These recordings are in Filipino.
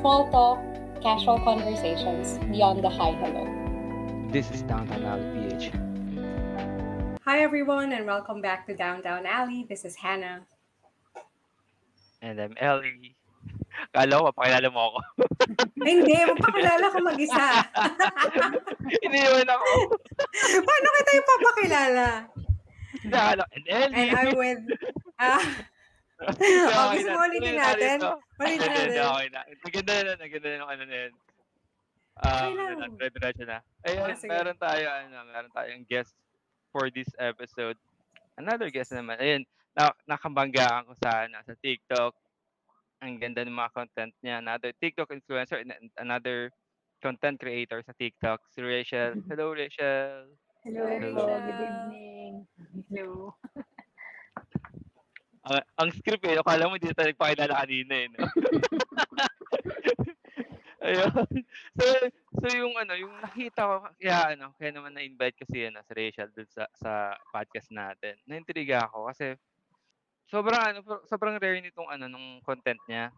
Small talk, casual conversations beyond the hi hello. This is Downtown Alley PH. Hi everyone and welcome back to Downtown Alley. This is Hannah. And I'm Ellie. Kala ko mapakilala mo ako. Hindi, magpakilala ka mag-isa. Iniwan ako. Paano kita ipapakilala? Hindi, ko, and Ellie. And I'm with... Ah, Hindi, oh, gusto na. mo ulitin natin? Ulitin natin. okay na. Naganda na, naganda na yung ano na yun. Ah, Okay ano lang. na. Ayun, Ah, sige. meron tayo, ano, meron tayong guest for this episode. Another guest naman. Ayun, na, nakabanggaan ko sa, sa TikTok. Ang ganda ng mga content niya. Another TikTok influencer and another content creator sa TikTok, si Rachel. Hello, Rachel. Hello, Hello. po. Good evening. Hello. Ang, ang script eh, akala mo hindi tayo nagpakilala kanina eh. No? Ayun. So, so yung ano, yung nakita ko, kaya ano, kaya naman na-invite ko si, ano, si Rachel dun sa, sa podcast natin. Naintriga ako kasi sobrang ano, sobrang rare nitong ano, nung content niya.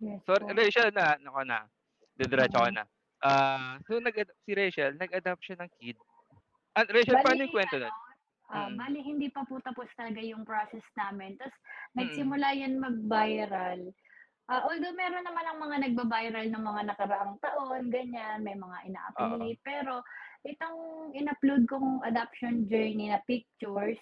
Yes So, po. Rachel na, nako na, didiretso ko na. Ah, so nag si Rachel, nag-adapt siya ng kid. Ah, Rachel, Bali, paano yung kwento nun? Ah, Mm. bali, hindi pa po tapos talaga yung process namin. Tapos, Mm. nagsimula yan mag-viral. Ah, although meron naman ang mga nagba-viral ng mga nakaraang taon, ganyan, may mga ina-affiliate. Pero, itong in-upload kong adoption journey na pictures,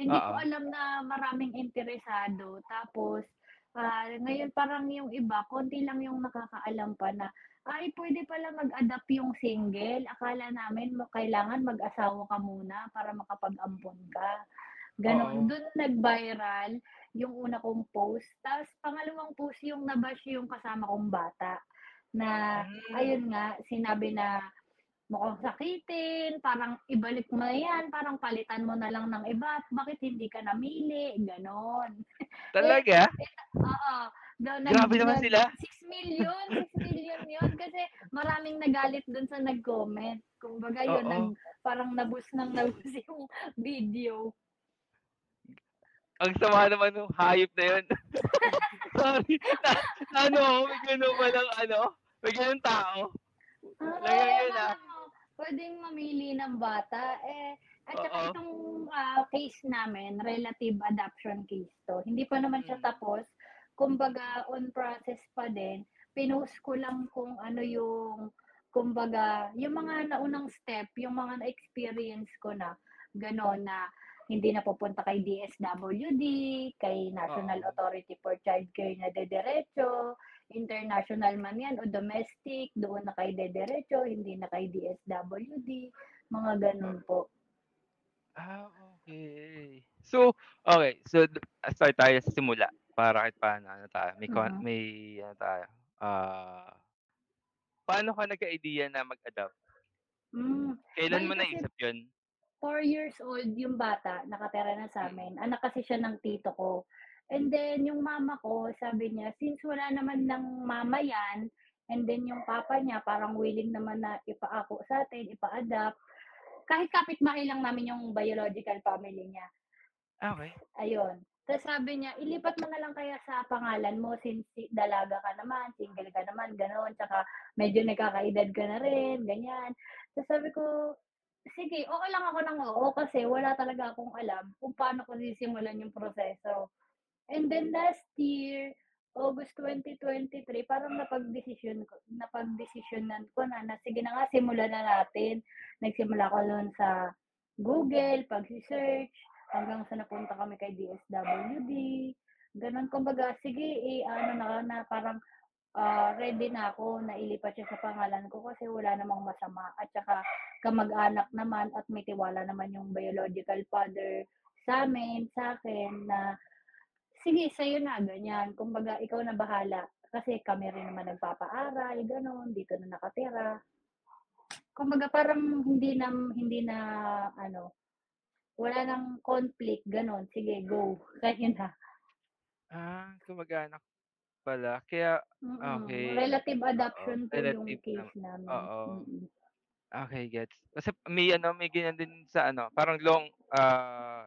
hindi ko Oo. alam na maraming interesado. Tapos, ah, ngayon parang yung iba, konti lang yung nakakaalam pa na, ay, pwede pala mag-adapt yung single. Akala namin mo kailangan mag-asawa ka muna para makapag-ampon ka. Ganon. Oo. Doon nag-viral yung una kong post. Tapos, pangalawang post yung nabash yung kasama kong bata. Na, Mm. ayun nga, sinabi na mukhang sakitin, parang ibalik mo na yan, parang palitan mo na lang ng iba, bakit hindi ka namili, ganon. Talaga? Oo. Daw, Grabe naman sila. 6 million, 6 million yun. Kasi maraming nagalit dun sa nag-comment. Kumbaga yun, Oo. nag, parang nabus ng nabus yung video. Ang sama naman ng hayop na yun. Sorry. Na, na ano, may gano'n palang ano, may gano'n tao. Ah, oo, yun, ah. ano, pwedeng mamili ng bata. Eh, at saka Oo. itong ah, case namin, relative adoption case to. Hindi pa naman siya Mm. tapos. Kumbaga, on process pa din. Pinost ko lang kung ano yung, kumbaga, yung mga naunang step, yung mga na-experience ko na, gano'n na hindi na pupunta kay DSWD, kay National Oo. Authority for Child Care na dederecho, international man yan o domestic, doon na kay dederecho, hindi na kay DSWD, mga ganun po. Ah, okay. So, okay. So, start tayo sa simula. Para kahit paano, ano tayo, may, con- Mhm. may, ano tayo, ah, paano ka nagka-idea na mag-adopt? Mm. Kailan Bali mo kasi naisip yun? four years old yung bata, nakatira na sa Mm. amin. Anak kasi siya ng tito ko. And then, yung mama ko, sabi niya, since wala naman ng mama yan, and then yung papa niya, parang willing naman na ipaako sa atin, ipa-adapt. Kahit kapitbahay lang namin yung biological family niya. Ah, okay. Ayun. Tapos sabi niya, ilipat mo na lang kaya sa pangalan mo since si- dalaga ka naman, single ka naman, gano'n. Tsaka medyo nagkakaedad ka na rin, ganyan. Tapos sabi ko, sige, oo lang ako ng oo kasi wala talaga akong alam kung paano ko sisimulan yung proseso. And then last year, August 2023, parang napag-desisyon ko, napag-desisyonan ko na, na sige na nga, simulan na natin. Nagsimula ko noon sa Google, pag-search, hanggang sa napunta kami kay DSWD. Ganon, kumbaga, sige, eh, ano na, na parang ah, ready na ako na ilipat siya sa pangalan ko kasi wala namang masama. At saka, kamag-anak naman at may tiwala naman yung biological father sa amin, sa akin, na sige, sa'yo na, ganyan. Kumbaga, ikaw na bahala. Kasi kami rin naman nagpapaaral, ganon, dito na nakatira. Kumbaga, parang hindi na, hindi na, ano, wala nang conflict, ganon. Sige, go. Kaya na. Ah, kamag-anak pala. Kaya, Mm-mm. Okay. Relative adoption po yung relative case namin. oo. Mm-mm. okay, gets. Kasi may ano, may ganyan din sa ano, parang long, ah,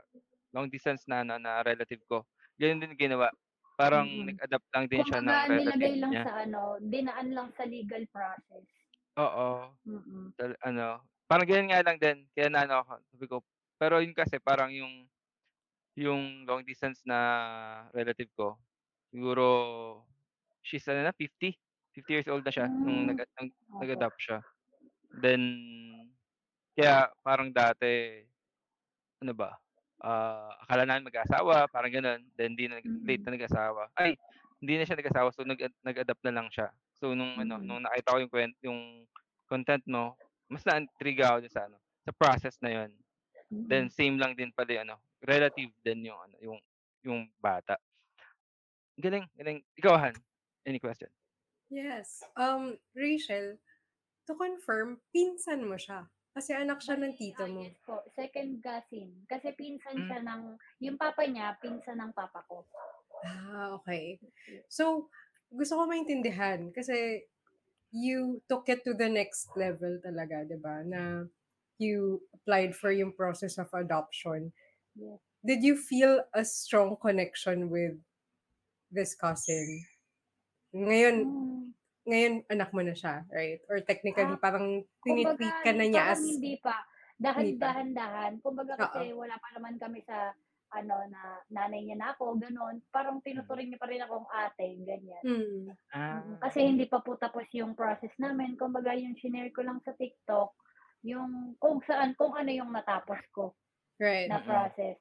long distance na ano, na relative ko. Gano'n din ginawa. Parang Mm. nag-adapt lang din siya ng Kumbaga nilagay relative lang niya. sa ano, dinaan lang sa legal process. Oo. Mm. Tal ano, parang ganyan nga lang din, kaya naano ako, sabi ko pero yun kasi parang yung yung long distance na relative ko, siguro she's ano na 50, 50 years old na siya nung Hmm, nag nag opo. nag-adopt siya. Then kaya parang dati ano ba, ah, akala namin mag-aasawa parang gano'n, then hindi na late Mm. na nag-asawa. Ay, hindi na siya nag-asawa so nag nag-adapt na lang siya. So nung ano, Mm. nung nakita ko yung kwen yung content mo, mas na-intriga ako sa ano, sa process na Then Mm. same lang din pala yung ano, relative din yung ano, yung yung bata. Galing, galing. Ikaw, Han, any question? Yes. Um, Rachel, to confirm, pinsan mo siya? Kasi anak siya ng tito ah, mo. yes po, second cousin. Kasi pinsan Hmm. siya ng yung papa niya, pinsan ng papa ko. Ah, okay. So, gusto ko maintindihan kasi you took it to the next level talaga, 'di ba? Na you applied for yung process of adoption. Yes. Did you feel a strong connection with this cousin? Ngayon, Hmm. ngayon anak mo na siya, right? Or technically Ah, parang tinitreat ka na niya as hindi pa. Dahan-dahan-dahan. Kumbaga kasi Oo. wala pa naman kami sa ano na nanay niya na ako, gano'n. Parang Mm. tinuturing niya pa rin akong ate, ganyan. Mm. Ah. Mm, kasi hindi pa po tapos yung process namin. Kumbaga yung shinare ko lang sa TikTok, yung kung saan, kung ano yung natapos ko Right. na Mm. process.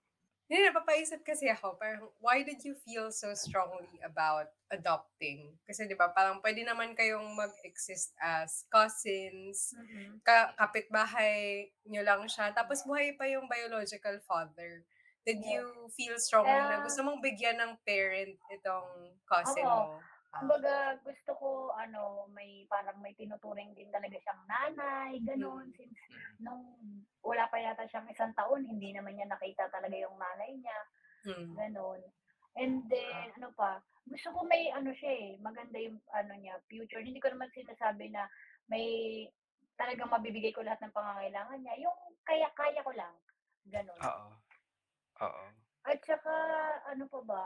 Hindi, napapaisip kasi ako, parang, why did you feel so strongly about adopting? Kasi di ba, parang pwede naman kayong mag-exist as cousins, Mm. ka kapitbahay nyo lang siya, tapos buhay pa yung biological father. Did Yes. you feel strongly na Kaya gusto mong bigyan ng parent itong cousin Oo. mo? Ah, Kumbaga gusto ko ano, may parang may tinuturing din talaga siyang nanay, gano'n. Mm. Since nung wala pa yata siyang isang taon, hindi naman niya nakita talaga yung nanay niya, Mm. gano'n. And then ano pa, gusto ko may ano siya, eh, maganda yung ano niya, future. Hindi ko naman sinasabi na may talagang mabibigay ko lahat ng pangangailangan niya, yung kaya-kaya ko lang, gano'n. Oo. Oo. At saka ano pa ba,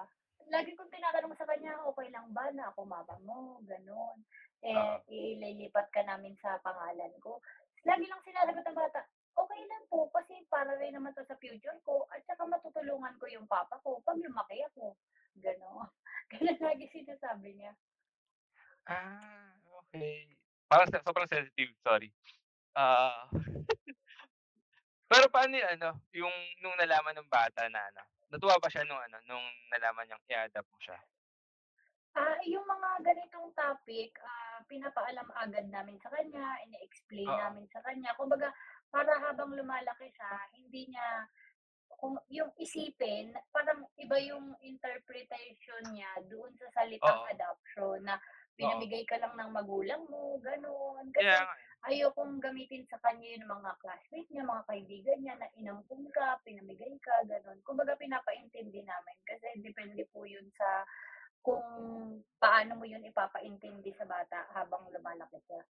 lagi kong tinatanong sa kanya, "Okey lang ba na ako mama mo?" Gano'n. Eh, Oo. ililipat ka namin sa pangalan ko. Lagi lang sinasagot ng bata, "Okey lang po kasi para rin naman 'to sa future ko at saka matutulungan ko yung papa ko 'pag lumaki ako." Gano'n. Gano'n lagi sinasabi niya. Ah, okey. Parang sa sobrang sensitive, sorry. Ah. Pero paano yung ano, yung nung nalaman nung bata na ano, natuwa ba siya nung ano, nung nalaman niyang i-a-adopt mo siya? Ah, yung mga ganitong topic, ah, pinapaalam agad namin sa kanya, ine-explain Oo. namin sa kanya. Kumbaga, para habang lumalaki siya, hindi niya kung yung isipin, parang iba yung interpretation niya doon sa salitang Oo. adoption na pinamigay ka lang ng magulang mo, gano'n. Kasi eh. Ayokong gamitin sa kanya yung mga classmate niya, mga kaibigan niya na inampun ka, pinamigay ka, gano'n. Kumbaga pinapaintindi namin kasi depende po yun sa kung paano mo yun ipapaintindi sa bata habang lumalaki siya.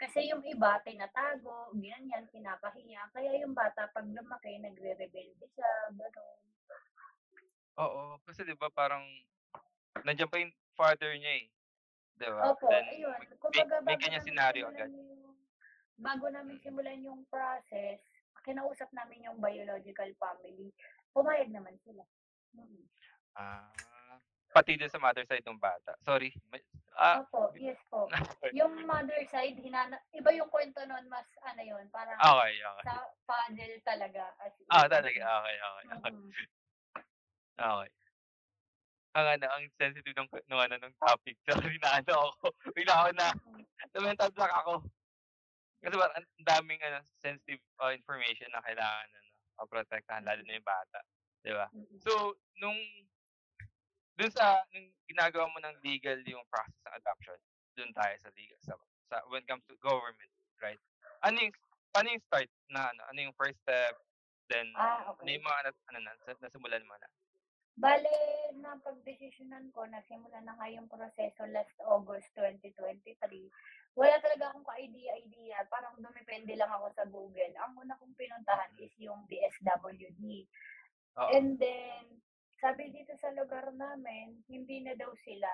Kasi yung iba tinatago, ganyan, kinakahiya, kaya yung bata 'pag lumaki nagrerebelde siya, gano'n. Oo, kasi 'di ba parang nandiyan pa yung father niya, eh, 'di ba? Opo, Then ayun. may may Kumbaga may kanyang namin senaryo agad. yung bago namin simulan yung process, kinausap namin yung biological family. Pumayag naman sila. Mm. Ah, pati dun sa mother side nung bata. Sorry, ah, Opo, yes po. Yung mother side hinana iba yung kwento nun, mas ano yun, parang Okey, okey. sa puzzle talaga as. Ah, talaga? Okey, okey, okey. Mm. Okey. Ang ano, ang sensitive nung nung ano, nung topic. Sorry naano ako, bigla ako na Mm. na-mental block ako. Kasi parang ang daming ano, sensitive, ah, information na kailangan ano, maprotektahan lalo na yung bata, 'di ba? So, nung dun sa nung ginagawa mo ng legal yung process ng adoption, dun tayo sa legal sa sa when it comes to government, right? Ano yung paano yung start na ano, ano yung first step, then Ah, ano okey. yung mga na ano na, nasimulan mo na? Bale, napagdesisyonan ko, nasimulan na nga yung proseso last August 2023. Wala talaga akong ka-idea-idea, parang dumepende lang ako sa Google. Ang una kong pinuntahan Mm. is yung DSWD. Oo. And then, sabi dito sa lugar namin, hindi na daw sila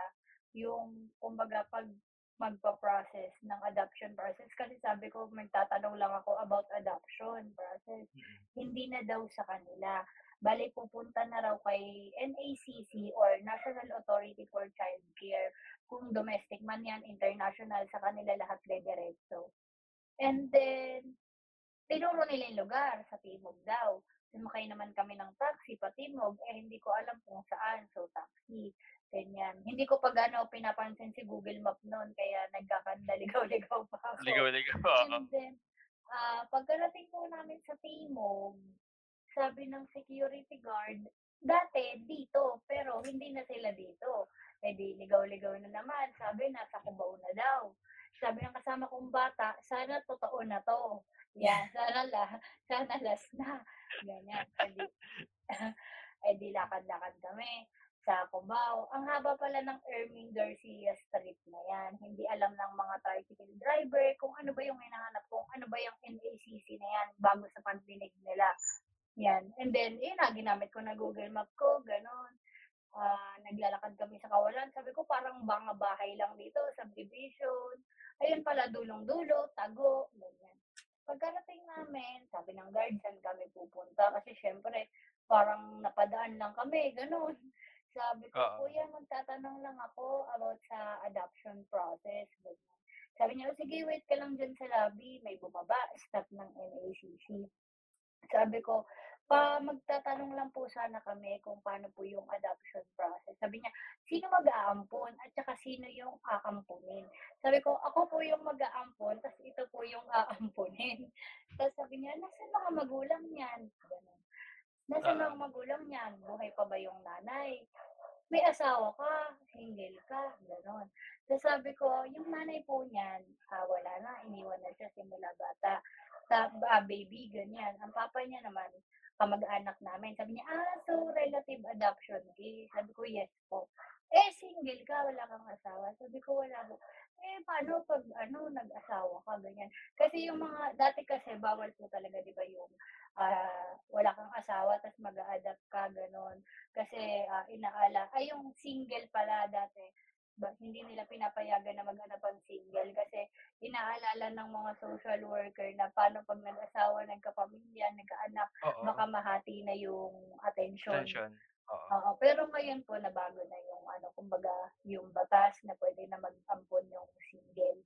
yung kumbaga 'pag magpa-process ng adoption process kasi sabi ko magtatanong lang ako about adoption process. Mm. Hindi na daw sa kanila. Bale pupunta na raw kay NACC or National Authority for Child Care kung domestic man 'yan, international, sa kanila lahat dederetso. And then, tinuro nila yung lugar, sa Timog daw. Sumakay naman kami ng taxi pa-Timog, eh hindi ko alam kung saan, so taxi, ganyan. Hindi ko pa gaano pinapansin si Google Map no'n kaya nagkakandaligaw-ligaw pa ako. Ligaw-ligaw, oo. And then, ah, pagkarating po namin sa Timog, sabi ng security guard, dati dito, pero hindi na sila dito. Eh di ligaw-ligaw na naman, sabi nasa Cubao na daw. Sabi ng kasama kong bata, sana totoo na 'to. Yan, sana la sana last na, ganyan. Eh di eh di lakad-lakad kami sa Cubao. Ang haba pala ng Erming Garcia Street na 'yan. Hindi alam ng mga tricycle driver kung ano ba yung hinahanap, kung ano ba yung NACC na 'yan bago sa pandinig nila. Yan. And then, yun na, ginamit ko na Google Map ko, gano'n. Ah, naglalakad kami sa kawalan. Sabi ko, parang mga bahay lang dito, subdivision. Ayun pala, dulong-dulo, tago, ganyan. Pagkarating namin, sabi ng guard, saan kami pupunta? Kasi syempre, parang napadaan lang kami, gano'n. Sabi ko, Oo. kuya, magtatanong lang ako about sa adoption process, ganyan. Sabi niya, "O, sige, wait ka lang dyan sa lobby. May bumaba, staff ng NACC. Sabi ko, pa magtatanong lang po sana kami kung paano po yung adoption process. Sabi niya, sino mag-aampon at saka sino yung aampunin? Sabi ko, ako po yung mag-aampon, tapos ito po yung aampunin. Tapos sabi niya, nasaan mga magulang niyan? Ganun. Nasaan Oo. mga magulang niyan? Buhay pa ba yung nanay? May asawa ka? Single ka? Ganon. Tapos sabi ko, yung nanay po niyan, ah, wala na, iniwan na siya simula bata. Sa ah, baby, ganyan. Ang papa niya naman, kamag-anak namin. Sabi niya, ah, so relative adoption case. Sabi ko, yes po. Eh, single ka, wala kang asawa. Sabi ko, wala po. Eh, paano pag, ano, nag-asawa ka, ganyan. Kasi yung mga, dati kasi, bawal po talaga, di ba, yung ah, wala kang asawa, tapos mag-a-adapt ka, ganon. Kasi, ah, inaala, ay, yung single pala dati, ba, hindi nila pinapayagan na maghanap ang single kasi inaalala ng mga social worker na paano pag nag-asawa, nagkapamilya, nagkaanak, Oo. baka mahati na yung attention. Tension. Oo. Oo, pero ngayon po nabago na yung ano, kumbaga, yung batas na pwede na mag-ampon yung single.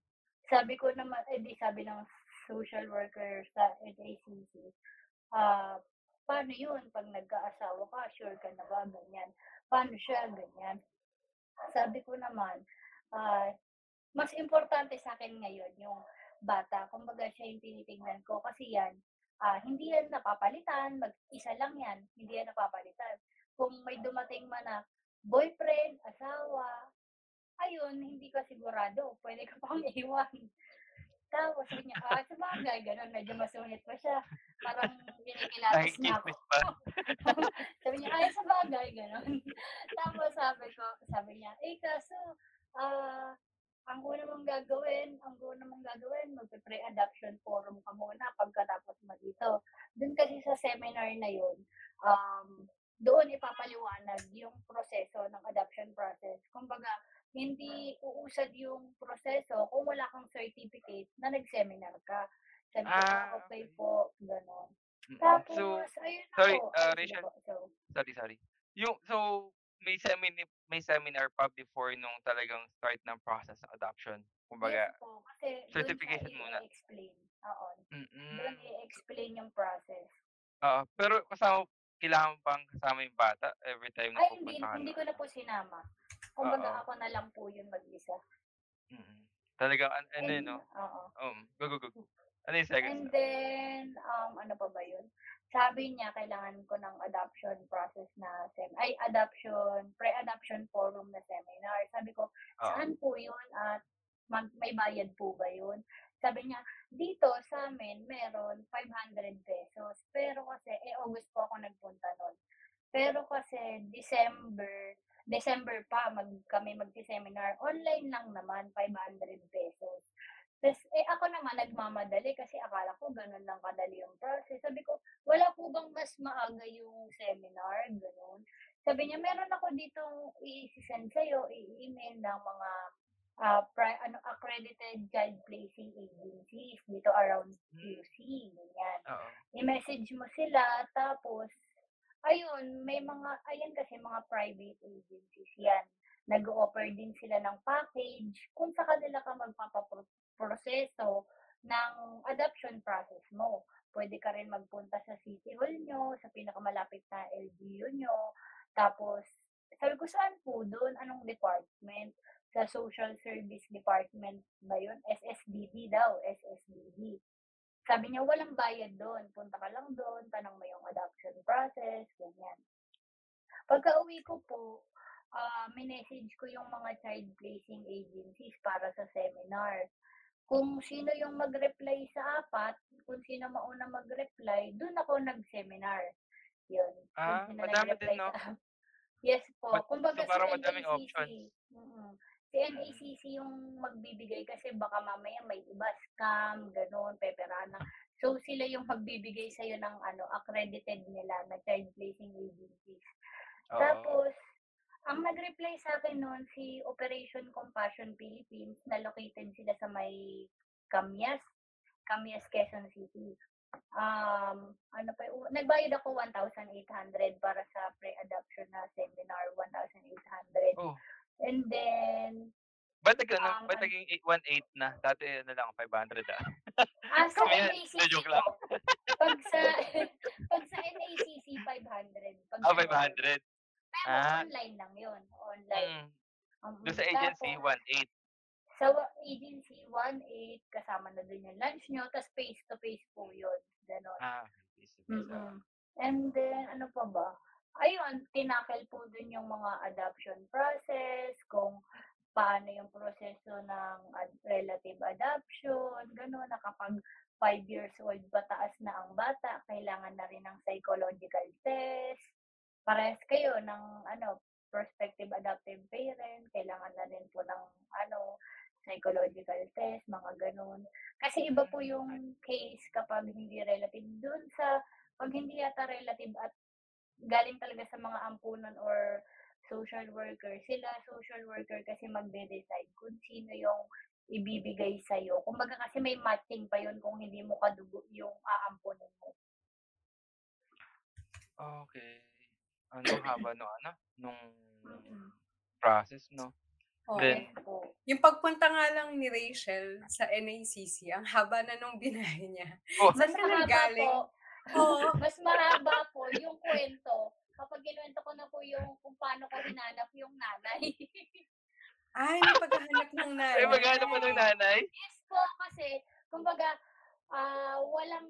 Sabi ko naman, eh di sabi ng social worker sa NACC, ah, paano yun pag nagkaasawa ka, sure ka na ba, ganyan. Paano siya, ganyan. Sabi ko naman, ah, mas importante sa akin ngayon yung bata. Kumbaga siya yung tinitingnan ko kasi yan, ah, hindi yan napapalitan, mag-isa lang yan, hindi yan napapalitan. Kung may dumating man na boyfriend, asawa, ayun, hindi ka sigurado, pwede ka pang iwan. Tapos sabi niya, ah, sa bagay, gano'n, medyo masungit pa siya. Parang kinikilatis na ako. Sabi niya, ay, sa bagay, gano'n. Tapos sabi ko, sabi niya, eh, kaso, ah, ang una mong gagawin, ang una mong gagawin, magpe-pre-adoption forum ka muna pagkatapos mo dito. Doon kasi sa seminar na yun, um, doon ipapaliwanag yung proseso ng adoption process. Kumbaga, hindi uusad yung proseso kung wala kang certificate na nag-seminar ka. Sabi ko, Ah, okay po, gano'n. Tapos, So, ayun sorry, ako. sige Rachel. So, sorry, sorry. Yung, so, may seminar, may seminar pa before nung talagang start ng process ng adoption. Kumbaga, yes po, kasi certification muna. i-explain. Oo. mm Doon i-explain yung process. Oo, pero kasama, kailangan pang kasama yung bata every time na Ay, hindi, ka. hindi ko na po sinama. Kumbaga, Oo. ako na lang po yun mag-isa. Mm. Talagang, an- ano yun, no? oo. Um, go, go, go. Ano yung second And then, um, ano pa ba yun? Sabi niya, kailangan ko ng adoption process na sem ay, adoption, pre-adoption forum na seminar. Sabi ko, Oo. saan po yun at mag- may bayad po ba yun? Sabi niya, dito sa amin, meron 500 pesos. Pero kasi, eh, August po ako nagpunta nun. Pero kasi, December, December pa, mag, kami magti-seminar. Online lang naman, 500 pesos. Tapos, eh, ako naman nagmamadali kasi akala ko ganun lang kadali yung process. Sabi ko, wala po bang mas maaga yung seminar? Ganun. Sabi niya, meron ako ditong i-send sa'yo, i-email ng mga ah, pri- ano, accredited child placing agencies dito around. QC, ganyan. Oo. I-message mo sila, tapos, ayun, may mga, ayan kasi mga private agencies yan. Nag-offer din sila ng package kung sa kanila ka magpapaproseso ng adoption process mo. Pwede ka rin magpunta sa city hall nyo, sa pinakamalapit na LGU nyo. Tapos, sabi ko, saan po doon? Anong department? Sa Social Service Department ba yun? SSDD daw, SSDD. Sabi niya, walang bayad doon. Punta ka lang doon, tanong mo yung adoption process, ganyan. Pagka uwi ko po, ah minessage ko yung mga child placing agencies para sa seminar. Kung sino yung mag-reply sa apat, kung sino mauna mag-reply, doon ako nag-seminar. Yun. Kung Ah, sino madami din, no? sa Yes po. Mad- Kumbaga so parang si madaming NACC, options. mm, si NACC yung magbibigay kasi baka mamaya may iba scam, ganun, peperana. So sila yung magbibigay sa'yo ng ano, accredited nila na child placing agencies. Oo. Tapos, ang nag-reply sa akin noon si Operation Compassion Philippines na located sila sa may Camias, Camias, Quezon City. Um, ano pa, nagbayad ako 1,800 para sa pre-adoption na seminar, 1,800. Oh. And then, Ba't nag ano, Um, ba't naging 1.8 na? Dati ano lang, 500 ah. ah, sa Kami yan, NACC na joke lang. pag sa, pag sa NACC, 500. Pag Ah, ganon. 500. Ah. online lang yun. Online. Mm. Um, Doon sa agency, tapos, 1.8. Sa agency, 1.8, kasama na dun yung lunch nyo, tas face-to-face po yun. Ganon. Ah, face-to-face. Mm-mm. And then, ano pa ba? Ayun, tinakil po dun yung mga adoption process, kung paano yung proseso ng ad- relative adoption, gano'n, na kapag 5 years old pataas na ang bata, kailangan na rin ng psychological test. Parehas kayo ng ano, prospective adoptive parent, kailangan na rin po ng ano, psychological test, mga ganun. Kasi iba po yung case kapag hindi relative. Doon sa, pag hindi yata relative at galing talaga sa mga ampunan or social worker, sila social worker kasi magde-decide kung sino yung ibibigay sa'yo. Kumbaga kasi may matching pa yun kung hindi mo kadugo yung aampunin mo. Okay. Ano haba no ano? Nung Mm-mm. process, no? Oo. Then- po. Yung pagpunta nga lang ni Rachel sa NACC, ang haba na nung binahe niya. Oh, Saan Mas ka mahaba nanggaling? po, Oo. mas mahaba po yung kwento kapag kinuwento ko na po yung kung paano ko hinanap yung nanay. Ay, paghahanap ng nanay. ay maghanap mo ng nanay? yes po, kasi, kumbaga, ah walang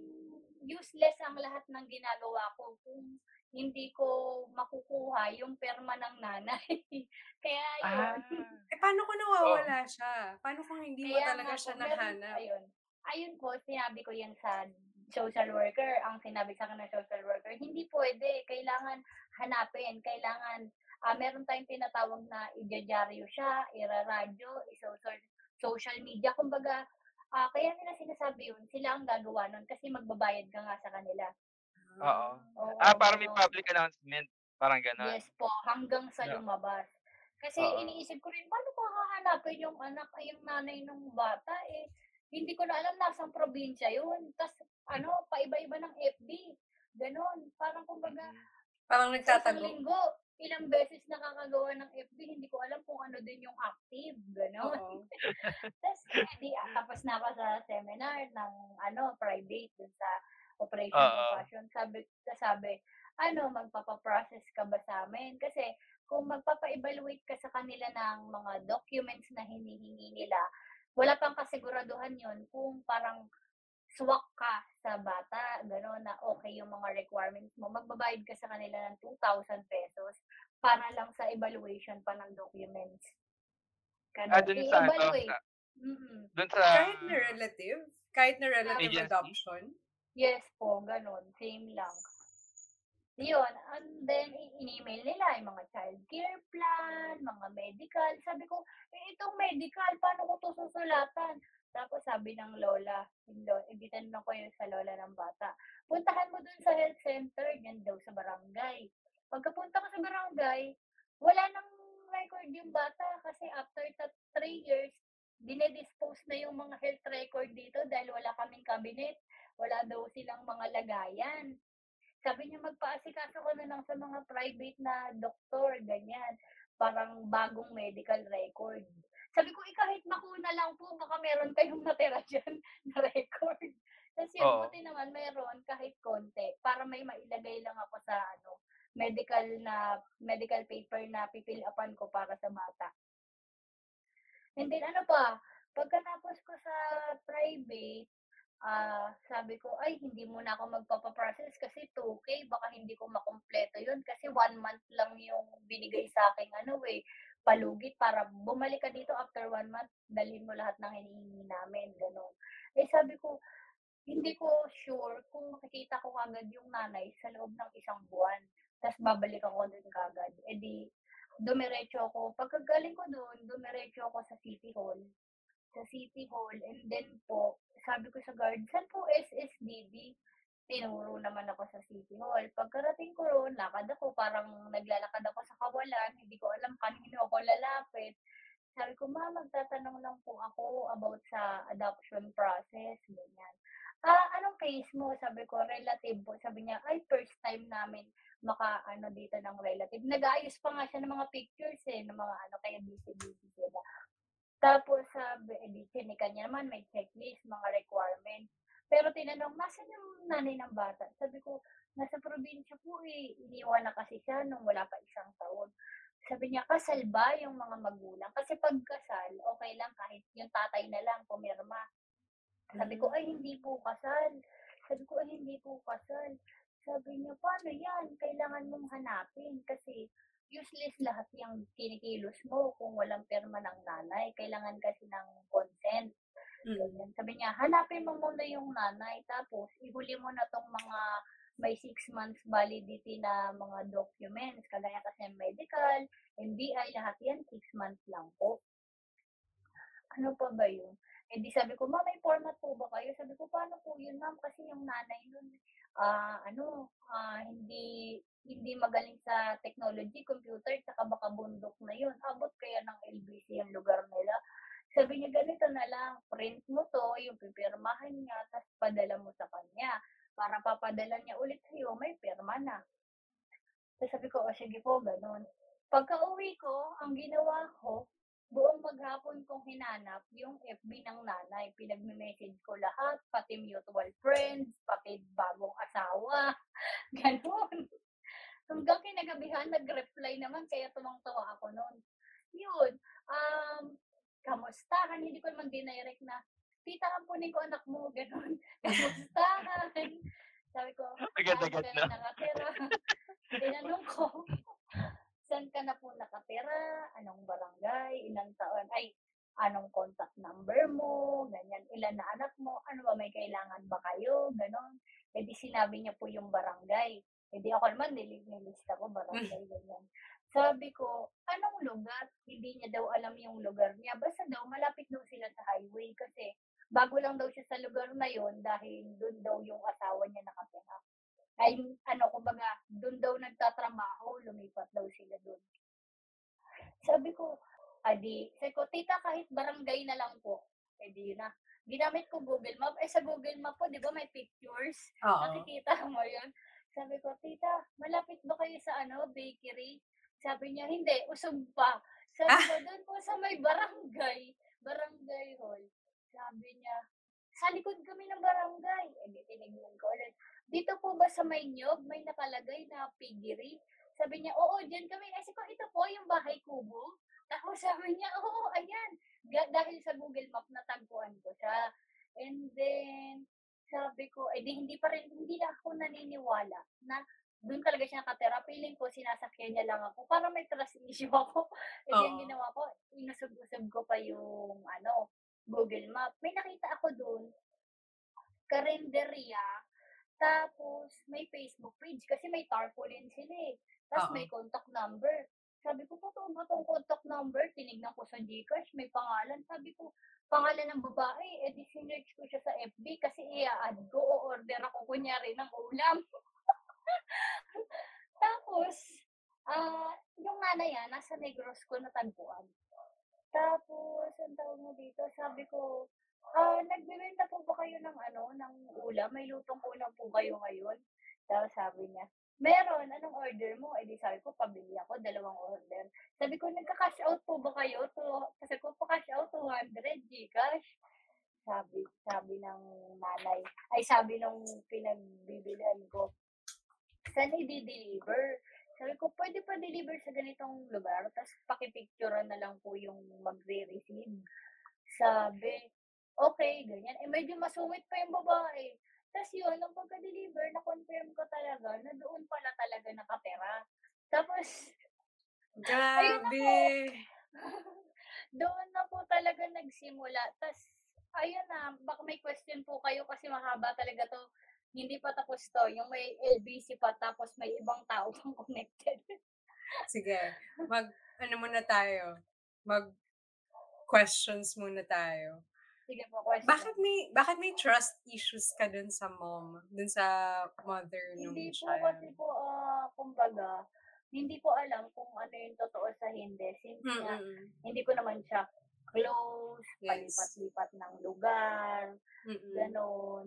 useless ang lahat ng ginagawa ko kung hindi ko makukuha yung perma ng nanay. Kaya Ah. yun. Eh, paano kung nawawala siya? Paano kung hindi mo Kaya talaga nga siya nahanap? Ayun. Ayun po, sinabi ko yan sa social worker. Ang sinabi sa akin ng social worker, hindi pwede. Kailangan hanapin. Kailangan, ah meron tayong tinatawag na i-diaryo siya, iraradyo, i-social social media. Kumbaga, ah kaya nila sinasabi yun, sila ang gagawa nun kasi magbabayad ka nga sa kanila. Oo. Oo, Ah, para may public announcement. Parang gano'n. Yes po, hanggang sa Yeah. lumabas. Kasi Oo. iniisip ko rin, paano ko hahanapin yung anak, ay yung nanay ng bata eh. Hindi ko na alam, nasang probinsya yun. Tapos, ano, paiba-iba ng FB. Ganon. Parang kumbaga, Parang sa isang nagtatago. linggo, ilang beses nakakagawa ng FB, hindi ko alam kung ano din yung active. Ganon. Oo. Tapos, edi, ah, tapos na ako sa seminar ng, ano, private, dun sa Operation Oo. Compassion. Sabi, sabi, ano, magpapaprocess ka ba sa amin? Kasi, kung magpapa-evaluate ka sa kanila ng mga documents na hinihingi nila, wala pang kasiguraduhan yon kung parang swak ka sa bata, gano'n, na okay yung mga requirements mo, magbabayad ka sa kanila ng 2,000 pesos para lang sa evaluation pa ng documents. Ganun. Ah, dun sa ano, sa- Mm-mm. Doon sa Kahit na relative? Kahit na relative Agency? adoption? Yes po, ganun. Same lang. Yun. And then, in-email nila yung mga child care plan, mga medical. Sabi ko, eh, itong medical, paano ko to susulatan? Tapos sabi ng lola, yung lo, ibitan na ko yun sa lola ng bata. Puntahan mo dun sa health center, yan daw sa barangay. Pagkapunta ko sa barangay, wala nang bata kasi after ta 3 years, dine-dispose na yung mga health record dito dahil wala kaming cabinet, wala daw silang mga lagayan. Sabi niya, "Magpaasikaso ka na lang sa mga private na doktor," ganyan. Parang bagong medical record. Sabi ko, "Eh, kahit bakuna lang po baka meron kayong natira diyan na record." Tas yun, Oo. buti naman meron kahit konti para may mailagay lang ako sa ano, medical na medical paper na fi-fill up-an ko para sa bata. And then ano pa, pagkatapos ko sa private, ah, sabi ko, "Ay hindi muna ako magpapa-process kasi 2K baka hindi ko makumpleto yun kasi 1 month lang yung binigay sa'king ano, eh, palugit para bumalik ka dito after 1 month dalhin mo lahat ng hinihingi namin." Gano'n. Eh, sabi ko, hindi ko sure kung makikita ko kaagad yung nanay sa loob ng isang buwan, tas babalik ako dun kaagad. Eh, di dumiretso ako pagkagaling ko dun, dumiretso ako sa City Hall. Sa City Hall and then po, sabi ko sa guard, "Saan po SSDD?" Tinuro naman ako sa City Hall. Pagkarating ko ro'n, lakad ako parang naglalakad ako sa kawalan, hindi ko alam kanino ako lalapit. Sabi ko, "Ma'am, magtatanong lang po ako about sa adoption process." Ganyan. "Ah, anong case mo?" Sabi ko, "Relative po." Sabi niya, "Ay, first time namin maka-ano dito ng relative." Nag-aayos pa nga siya ng mga pictures, eh, ng mga ano, kaya busy-busy sila. Tapos sabi, eh, di chinekan niya naman, may checklist, mga requirements. Pero tinanong, "Nasaan yung nanay ng bata?" Sabi ko, "Nasa probinsya po, eh, iniwan na kasi siya nung wala pa isang taon." Sabi niya, "Kasal ba yung mga magulang?" Kasi 'pag kasal, okey lang kahit yung tatay na lang pumirma. Sabi ko, Hmm. "Ay hindi po kasal." Sabi ko, "Ay hindi po kasal." Sabi niya, "Paano yan? Kailangan mong hanapin kasi useless lahat yang kinikilos mo kung walang pirma ng nanay, kailangan kasi ng consent." Mm. Sabi niya, "Hanapin mo muna yung nanay tapos ihuli mo na 'tong mga may 6 months validity na mga documents kagaya kasi medical, NBI, lahat yan 6 months lang po." Ano pa ba yun? Eh, di sabi ko, "Ma'am, may format po ba kayo?" Sabi ko, "Paano po yun ma'am kasi yung nanay nun, ah, ano, ah, hindi hindi magaling sa technology, computer, tsaka baka bundok na yun. Abot kaya ng LBC yung lugar nila?" Sabi niya, "Ganito na lang, print mo 'to, yung pipirmahan niya, tas padala mo sa kanya. Para papadala niya ulit sa'yo, may pirma na." Tas sabi ko, "O sige po, gano'n." Pagkauwi ko, ang ginawa ko, buong maghapon kong hinanap yung FB ng nanay. Pinagme-message ko lahat, pati mutual friends, pati bagong asawa, gano'n. Hanggang kinagabihan nag-reply naman kaya tuwang-tuwa ako nun. Yun, um, kamustahan, hindi ko naman dinirect na, "Tita, ampunin ko anak mo." Gano'n. Kamustahan? Sabi ko, "Saan Agad-agad na. na nakatira?" Tinanong ko, "Saan ka na po nakatira? Anong barangay? Ilang taon ay, anong contact number mo?" Ganyan. "Ilan na anak mo? Ano ba, may kailangan ba kayo?" Gano'n. Eh, di sinabi niya po yung barangay. Eh, di ako naman nili nilista ko barangay, ganyan. Sabi ko, "Anong lugar?" Hindi niya daw alam yung lugar niya. Basta daw malapit daw sila sa highway kasi bago lang daw siya sa lugar na yun dahil dun daw yung asawa niya nakatira. Ay, ano, kumbaga, dun daw nagtatrabaho, lumipat daw sila dun. Sabi ko, ah, di sabi ko, "Tita, kahit barangay na lang po." Eh, di yun na. Ginamit ko Google Map. Eh, sa Google Map po, di ba may pictures? Oo. Nakikita mo yun? Sabi ko, "Tita, malapit ba kayo sa ano, bakery?" Sabi niya, "Hindi, usog pa." Sabi Ah. ko, "Dun po sa may barangay, barangay hall." Sabi niya, "Sa likod kami ng barangay." "Dito po ba sa may niyog may nakalagay na piggery?" Sabi niya, "Oo, diyan kami." Sabi ko, "Ito po yung bahay kubo?" Tapos sabi niya, "Oo, ayan." Dahil sa Google Map natagpuan ko siya. And then, sabi ko, eh, di hindi pa rin hindi na ako naniniwala na dun talaga siya nakatira. Feeling ko sinasakyan niya lang ako para may trust issue ako. Di ang Oo. ginawa ko, inusog-usog ko pa yung ano, Google Map. May nakita ako dun, karenderya, tapos may Facebook page kasi may tarpaulin sila, eh. Tas Oo. may contact number. Sabi ko, "Totoo ba 'tong contact number?" Tinignan ko sa GCash, may pangalan. Sabi ko, "Pangalan ng babae." Eh, di sinearch ko siya sa FB kasi i-a-add ko, o-order ako kunyari ng ulam. Tapos, Ah, yung nanay, ah, nasa Negros ko natagpuan. Tapos ang tawag mo dito, sabi ko, "Ah, nagbebenta po ba kayo ng ano, ng ulam? May lutong ulam po kayo ngayon?" Tapos sabi niya, "Meron, anong order mo?" Eh, di sabi ko, pabili ako, dalawang order. Sabi ko, "Nagka-cash out po ba kayo?" To sabi ko, "Pa-cash out, 200 GCash." Sabi sabi ng nanay ay sabi nung pinagbibilhan ko, "Saan ide-deliver?" Sabi ko, "Puwede pa-deliver sa ganitong lugar ta's paki-picturan na lang po yung magre-receive." Sabi, "Okey," ganyan. Eh, medyo masungit pa yung babae. Ta's yun, nung pagka-deliver na-confirm ko talaga na doon pala talaga nakatira. Tapos. Grabe! Doon na po talaga nagsimula ta's ayun na, baka may question po kayo kasi mahaba talaga 'to. Hindi pa tapos 'to, yung may LBC pa tapos may ibang tao pang connected. Sige, mag-ano muna tayo, mag-questions muna tayo. Sige po, Bakit question. may bakit may trust issues ka dun sa mom, dun sa mother nung Hindi po child? kasi po, ah, kumbaga, hindi ko alam kung ano yung totoo sa hindi since nga Mm. hindi ko naman siya close, Yes. palipat-lipat ng lugar, Mm. gano'n.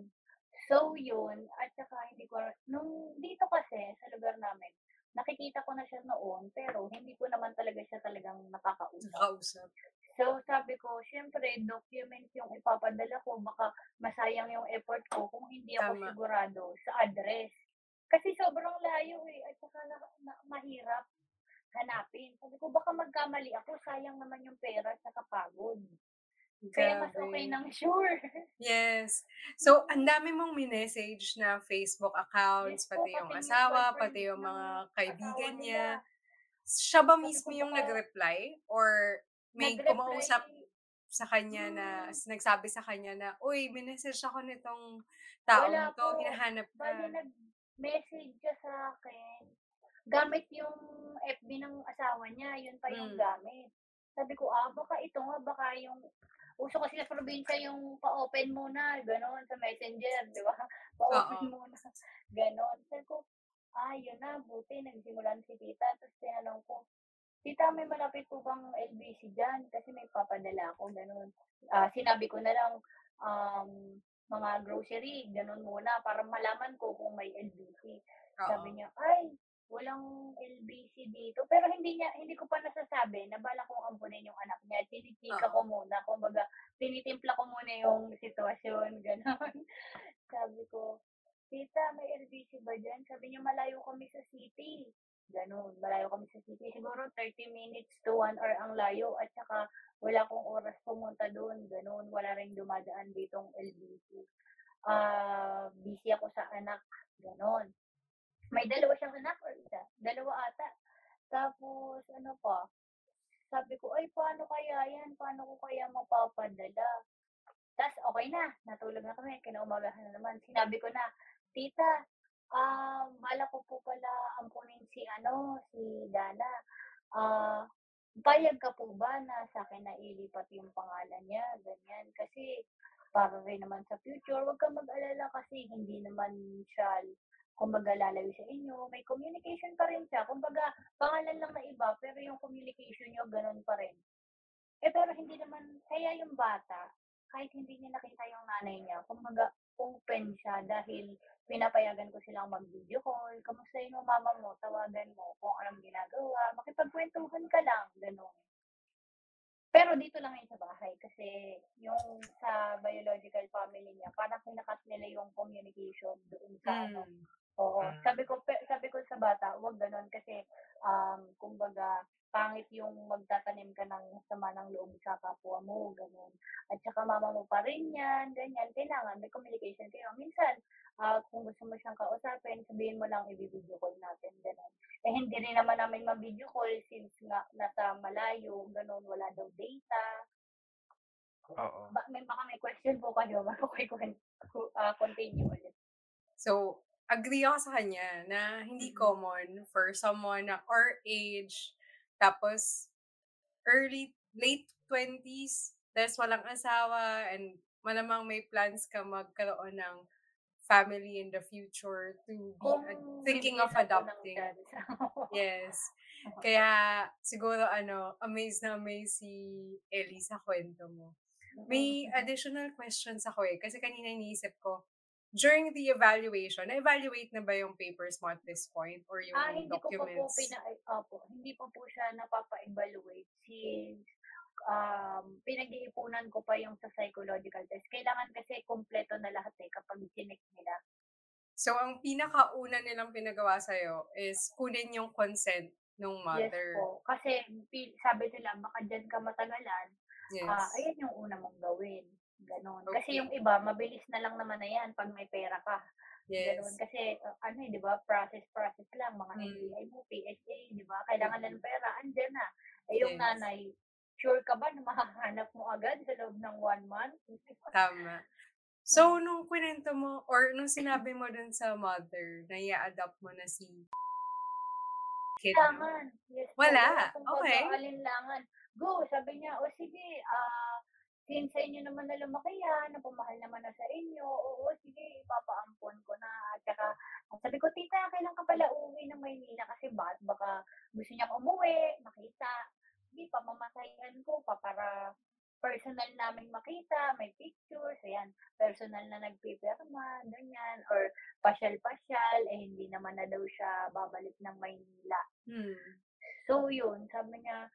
So yun, at saka hindi ko nung dito kasi sa lugar namin, nakikita ko na siya noon pero hindi ko naman talaga siya talagang nakakausap. Nakausap. So sabi ko, siyempre document yung ipapadala ko, baka masayang yung effort ko kung hindi ako Tama. sigurado sa address. Kasi sobrang layo, eh, at saka na na mahirap hanapin. Sabi ko, baka magkamali ako, sayang naman yung pera at saka pagod. Kaya mas okay Grabe. ng sure. Yes. So, ang dami mong minessage na Facebook Yes accounts, po, pati yung pati mutual asawa, friends pati yung ng mga kaibigan niya. nila. Siya ba mismo yung nag-reply or may nag-reply kumausap sa kanya na hmm. nagsabi sa kanya na, "Uy, minessage ako nitong taong Wala 'to, po. hinahanap ka." nag-message siya sa'kin, gamit yung FB ng asawa niya, yun pa yung Hmm. gamit. Sabi ko, "Ah, baka ito nga, baka yung" uso kasi sa probinsya yung pa-open muna, gano'n, sa Messenger, 'di ba? Pa-open muna, gano'n. Sabi ko, "Ah, yun na, buti nagsimulan si tita." Tapos tinanong ko, "Tita, may malapit po bang LBC diyan? Kasi may papadala ako." Gano'n. Ah, sinabi ko na lang, um, mga grocery, gano'n muna para malaman ko kung may LBC. Sabi Oo. niya, "Ay, walang LBC dito." Pero hindi niya hindi ko pa nasasabi na balak kong ampunin yung anak niya. Chinichika ko muna, kumbaga tinitimpla ko muna yung sitwasyon, gano'n. Sabi ko, "Tita, may LBC ba diyan?" Sabi niya, "Malayo kami sa city." Gano'n, malayo kami sa city. Siguro 30 minutes to 1 hour ang layo at saka wala akong oras pumunta dun, gano'n. Wala ring dumadaan ditong LBC. Ah, busy ako sa anak, gano'n. May dalawa siyang anak or isa? Dalawa ata. Tapos ano pa, sabi ko, "Ay, paano kaya 'yan? Paano ko kaya mapapadala?" Ta's okey na, natulog na kami, kinaumagahan na naman. Sinabi ko na, "Tita, um, balak ko po pala ampunin si ano, si Dana. Ah, payag ka po ba na sa'kin na ilipat yung pangalan niya?" Ganyan. Kasi para rin naman sa future, "Wag kang mag-alala kasi hindi naman siya kumbaga lalayo sa inyo, may communication pa rin siya. Kumbaga pangalan lang na iba pero yung communication niyo gano'n pa rin." Eh, pero hindi naman kaya yung bata, kahit hindi niya nakita yung nanay niya, kumbaga open siya dahil pinapayagan ko silang mag-video call, "Kamustahin mo mama mo, tawagan mo kung anong ginagawa, makipagkuwentuhan ka lang." Gano'n. Pero dito lang yun sa bahay kasi yung sa biological family niya parang kina-cut nila yung communication doon sa ano Hmm. oo. Hmm. Sabi ko sabi ko sa bata, "Wag gano'n kasi, um, kumbaga pangit yung magtatanim ka ng sama ng loob sa kapwa mo." Gano'n. At saka mama mo pa rin 'yan, ganyan. Kailangan may communication kayo. Minsan, ah, kung gusto mo siyang kausapin, sabihin mo lang ivi-video call natin, gano'n. Eh, hindi rin naman namin ma-video call since nga nasa malayo, gano'n, wala daw data. Oo. Ba may baka may question po kayo bago ko ku ah, continue ulit. So, agree ako sa kanya na hindi Mm. common for someone na our age, tapos early late 20s, ta's walang asawa and malamang may plans ka magkaroon ng family in the future to be Kung uh, thinking of adopting. Yes. Oo. Kaya siguro ano, amazed na amazed si Ellie sa kwento mo. May Mm. additional questions ako eh. Kasi kanina iniisip ko, during the evaluation, na-evaluate na ba yung papers mo at this point? Or yung Ah, hindi ko pa po documents? pina opo, hindi pa po siya napapa-evaluate since um, pinag-iipunan ko pa yung sa psychological test. Kailangan kasi kumpleto na lahat eh kapag chinek nila. So, ang pinakauna nilang pinagawa sa'yo is kunin yung consent ng Yes mother. po. Kasi pi- sabi nila, baka dyan ka matagalan, Yes. ah, ayan yung una mong gawin. Ganon. Kasi Okay. yung iba, mabilis na lang naman na yan pag may pera ka. Ganon. Yes. Kasi, uh, ano eh, di ba, process, process lang. Mga Mm. NBI mo, PSA, di ba? Kailangan na Mm. ng pera, andyan na. Eh, yung Yes. nanay, sure ka ba na makahanap mo agad sa loob ng one month? Tama. So, nung kwento mo, or nung sinabi mo dun sa mother na i-adopt mo na si kid Alinlangan. Yes. Wala. Okay. pag-aalinlangan. Go, sabi niya, o sige, ah, since sa inyo naman na lumaki yan, napamahal naman na sa inyo, oo, sige, ipapaampon ko na. At saka, sabi ko, tita, kailan ka pala uuwi ng Maynila? Kasi bakit baka gusto niya umuwi, makita. Hindi, pamamasayan ko pa para personal naming makita, may pictures, ayan, personal na nagpipirma, ganyan, or pasyal-pasyal, eh hindi naman na daw siya babalik ng Maynila. Hmm. So, yun, sabi niya,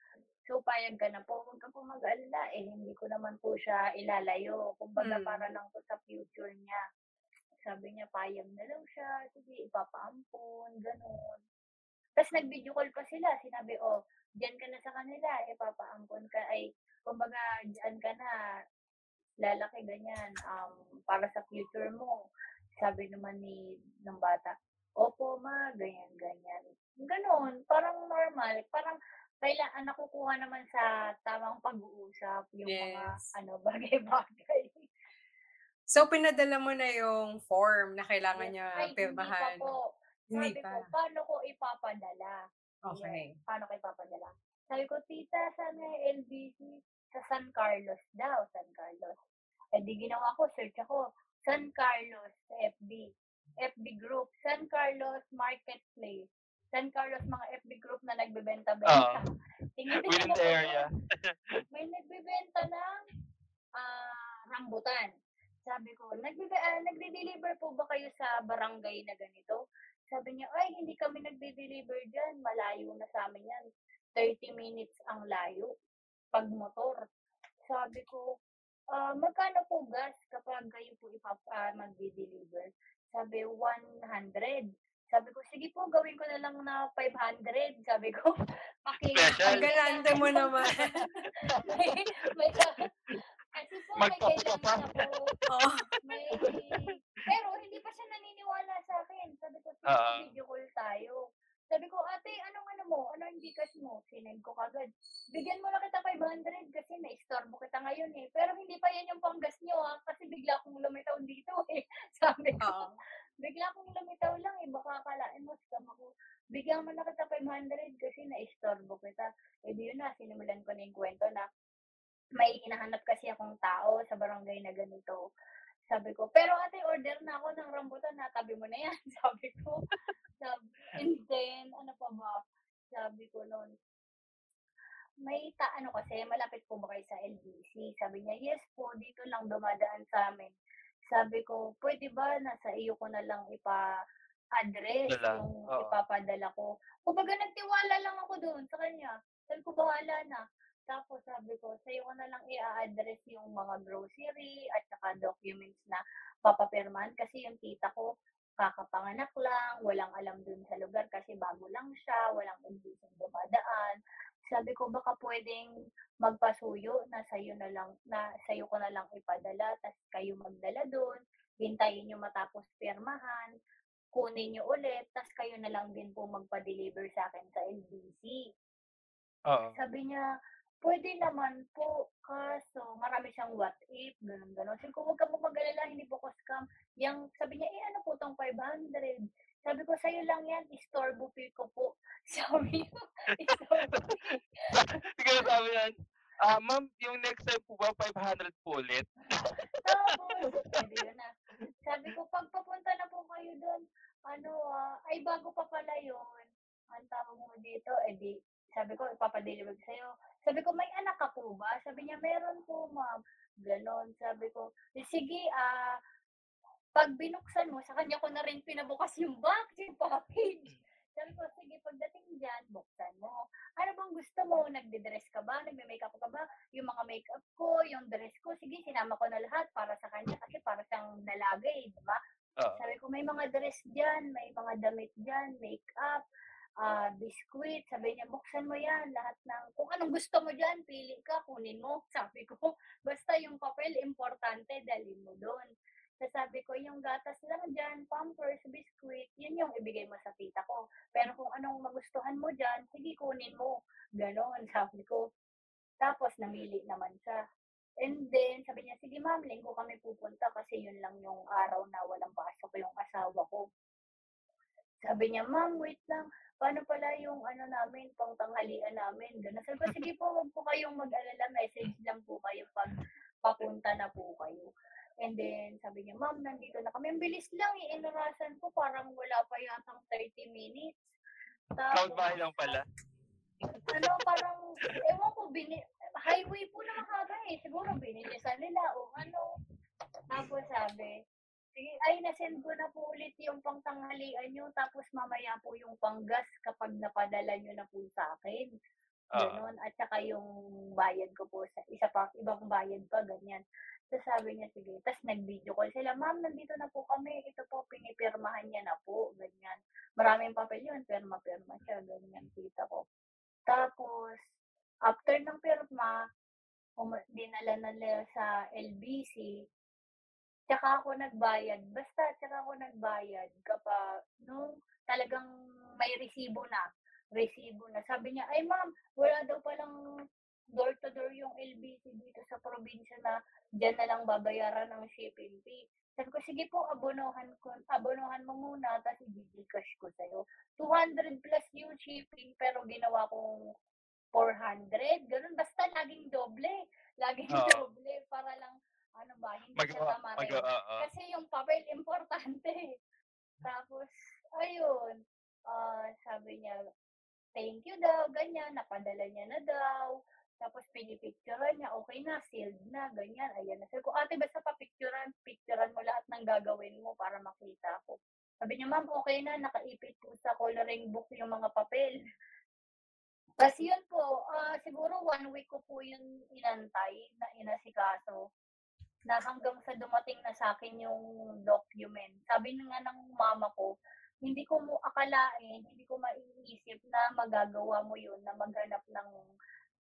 so payag ka na po, huwag ka po mag-alala, eh hindi ko naman po siya ilalayo. Kumbaga, Mm. para lang po sa future niya. Sabi niya, payag na daw siya, sige, ipapaampon, ganun. Tapos nag-video call pa sila, sinabi, oh, diyan ka na sa kanila, ipapaampon ka, ay, kumbaga, diyan ka na, lalaki, ganyan, um, para sa future mo. Sabi naman ni, ng bata, opo ma, ganyan, ganyan. Ganon, parang normal, parang kailangan nakukuha naman sa tamang pag-uusap yung mga Yes. ano bagay-bagay. So, pinadala mo na yung form na kailangan Yes. niya Ay, hindi pa pirmahan. po. Hindi Sabi pa. ko, paano ko ipapadala? Okay. Yes, paano ko ipapadala? Sabi ko, tita, sana LBC sa San Carlos daw, San Carlos. Eh di ginawa ko, search ako, San Carlos FB. FB group, San Carlos Marketplace. San Carlos mga FB group na nagbebenta-benta. Tingnan Within ko the area. may nagbebenta ng ah, rambutan. Sabi ko, nagbe ah, nagde-deliver po ba kayo sa barangay na ganito? Sabi niya, ay, hindi kami nagde-deliver dyan. Malayo na sa amin yan. 30 minutes ang layo. Pag motor. Sabi ko, ah, magkano po gas kapag kayo po ipap, ah, magde-deliver? Sabi, 100. Sabi ko, sige po, gawin ko na lang na 500. Sabi ko, paki. Ang galante mo naman. may, may, kasi po, may kailangan Oo. may, pero hindi pa siya naniniwala sa akin. Sabi ko, sige, Oo. video call tayo. Sabi ko, ate, anong ano mo? Ano ang Gcash mo? Sinend ko kagad. Bigyan mo na kita 500 kasi na-istorbo kita ngayon eh. Pero hindi pa yan yung panggas nyo ha. Kasi bigla akong lumitaw dito eh. Sabi ko, Oo. bigla akong lumitaw lang eh. Baka akalain mo, scam ako. Bigyan mo na kita 500 kasi na-istorbo kita. Eh di yun na, sinimulan ko na yung kwento na may hinahanap kasi akong tao sa barangay na ganito. Sabi ko, pero ate, order na ako ng rambutan, natabi mo na yan. Sabi ko, sabi, and then, ano pa ba? Sabi ko noon, may ta ano kasi, malapit po ba kayo sa LBC? Sabi niya, yes po, dito lang dumadaan sa amin. Sabi ko, pwede ba nasa iyo ko na lang ipa-address Dala, yung oo. ipapadala ko? Kumbaga, nagtiwala lang ako doon sa kanya. Sabi ko, bahala na. Tapos sabi ko, sa'yo ko na lang i-address yung mga grocery at saka documents na papapirman kasi yung tita ko kakapanganak lang, walang alam dun sa lugar kasi bago lang siya, walang indisong dumadaan. Sabi ko, baka pwedeng magpasuyo na sa'yo na lang, na sa'yo ko na lang ipadala, tapos kayo magdala doon, hintayin nyo matapos pirmahan, kunin nyo ulit, tapos kayo na lang din po magpa-deliver sa akin sa LBC. Oo. Sabi niya, pwede naman po, kaso marami siyang what if, ganun ganun. Sabi ko, huwag ka mo mag-alala, hindi po ko scam. Yang, sabi niya, eh ano po tong 500? Sabi ko, sa'yo lang yan, istorbo fee ko po. Sabi niya, istorbo fee. Siguro sabi yan, ah, ma'am, yung next time po ba 500 po ulit? Tapos, yun na. Sabi ko, "'Pag papunta na po kayo dun, ano, ah, ay bago pa pala yun, anong tawag mo dito, eh di" sabi ko, "Ipapa-deliver ko sa'yo." Sabi ko, "May anak ka po ba?" Sabi niya, "Meron po, ma'am." Gano'n. Sabi ko, "Eh, sige, ah, 'pag binuksan mo," sa kanya ko na rin pinabukas yung box, yung package. Sabi ko, "Sige, pagdating diyan, buksan mo. Ano bang gusto mo? Nagde-dress ka ba? Nagme-makeup ka ba? Yung mga makeup ko, yung dress ko, sige sinama ko na lahat para sa kanya kasi para siyang dalaga, eh, 'di ba?" Oo. Sabi ko, "May mga dress diyan, may mga damit diyan, makeup, ah, biscuit." Sabi niya, "Buksan mo 'yan, lahat ng kung anong gusto mo diyan, pili ka, kunin mo." Sabi ko, "Basta yung papel importante, dalhin mo dun." Ta's sabi ko, "Yung gatas lang diyan, Pampers, biscuit, yun yung ibigay mo sa tita ko. Pero kung anong magustuhan mo diyan, sige kunin mo." Gano'n, sabi ko. Tapos namili naman siya. And then sabi niya, "Sige ma'am, Linggo kami pupunta kasi yun lang yung araw na walang pasok yung asawa ko." Sabi niya, "Ma'am, wait lang, paano pala yung ano namin, pangtanghalian namin?" Gano'n. Sabi ko, "Sige po, wag po kayong mag-alala, message lang po kayo 'pag papunta na po kayo." And then sabi niya, "Ma'am, nandito na kami." Ang bilis lang, eh, inorasan ko parang wala pa yatang 30 minutes. Tapos bahay lang pala. ano, parang ewan ko, bini highway po naman kami, eh, siguro binilisan nila o ano. Tapos sabi, "Sige, ay na-send ko na po ulit yung pangtanghalian niyo tapos mamaya po yung panggas kapag napadala niyo na po sa'kin." Oo. Gano'n. At saka yung bayad ko po sa isa pa ibang bayad pa, ganyan. Ta's sabi niya, "Sige." Ta's nag-video call sila, "Ma'am, nandito na po kami, ito po pinipirmahan niya na po." Ganyan. Maraming papel yun, pirma-pirma siya, ganyan, tita ko. Tapos after ng pirma, puma dinala na nila sa LBC. Tsaka ako nagbayad, basta tsaka ako nagbayad kapag nung talagang may resibo na, resibo na. Sabi niya, "Ay ma'am, wala daw palang door to door yung LBC dito sa probinsya na diyan na lang babayaran ang shipping fee." Sabi ko, "Sige po, abonohan ko abonohan mo muna ta's i-gi-Gcash ko sa'yo." 200 plus yung shipping pero ginawa kong 400, gano'n. Basta laging doble, laging Oo. doble para lang ba, hindi siya Magawa tamarin. maga oo. Kasi yung papel importante. Tapos ayun, ah, sabi niya, thank you daw, ganyan, napadala niya na daw. Tapos pinipicturan niya, okey na, sealed na, ganyan, ayan na. Sabi ko, "Ate basta pa-picturan, picturan mo lahat ng gagawin mo para makita ko." Sabi niya, "Ma'am, okey na, nakaipit po sa coloring book yung mga papel." Ta's yun po, ah, siguro 1 week ko po yun inantay na inasikaso, na hanggang sa dumating na sa'kin yung document. Sabi nga ng mama ko, hindi ko mo akalain, hindi ko maiisip na magagawa mo yun na maghanap ng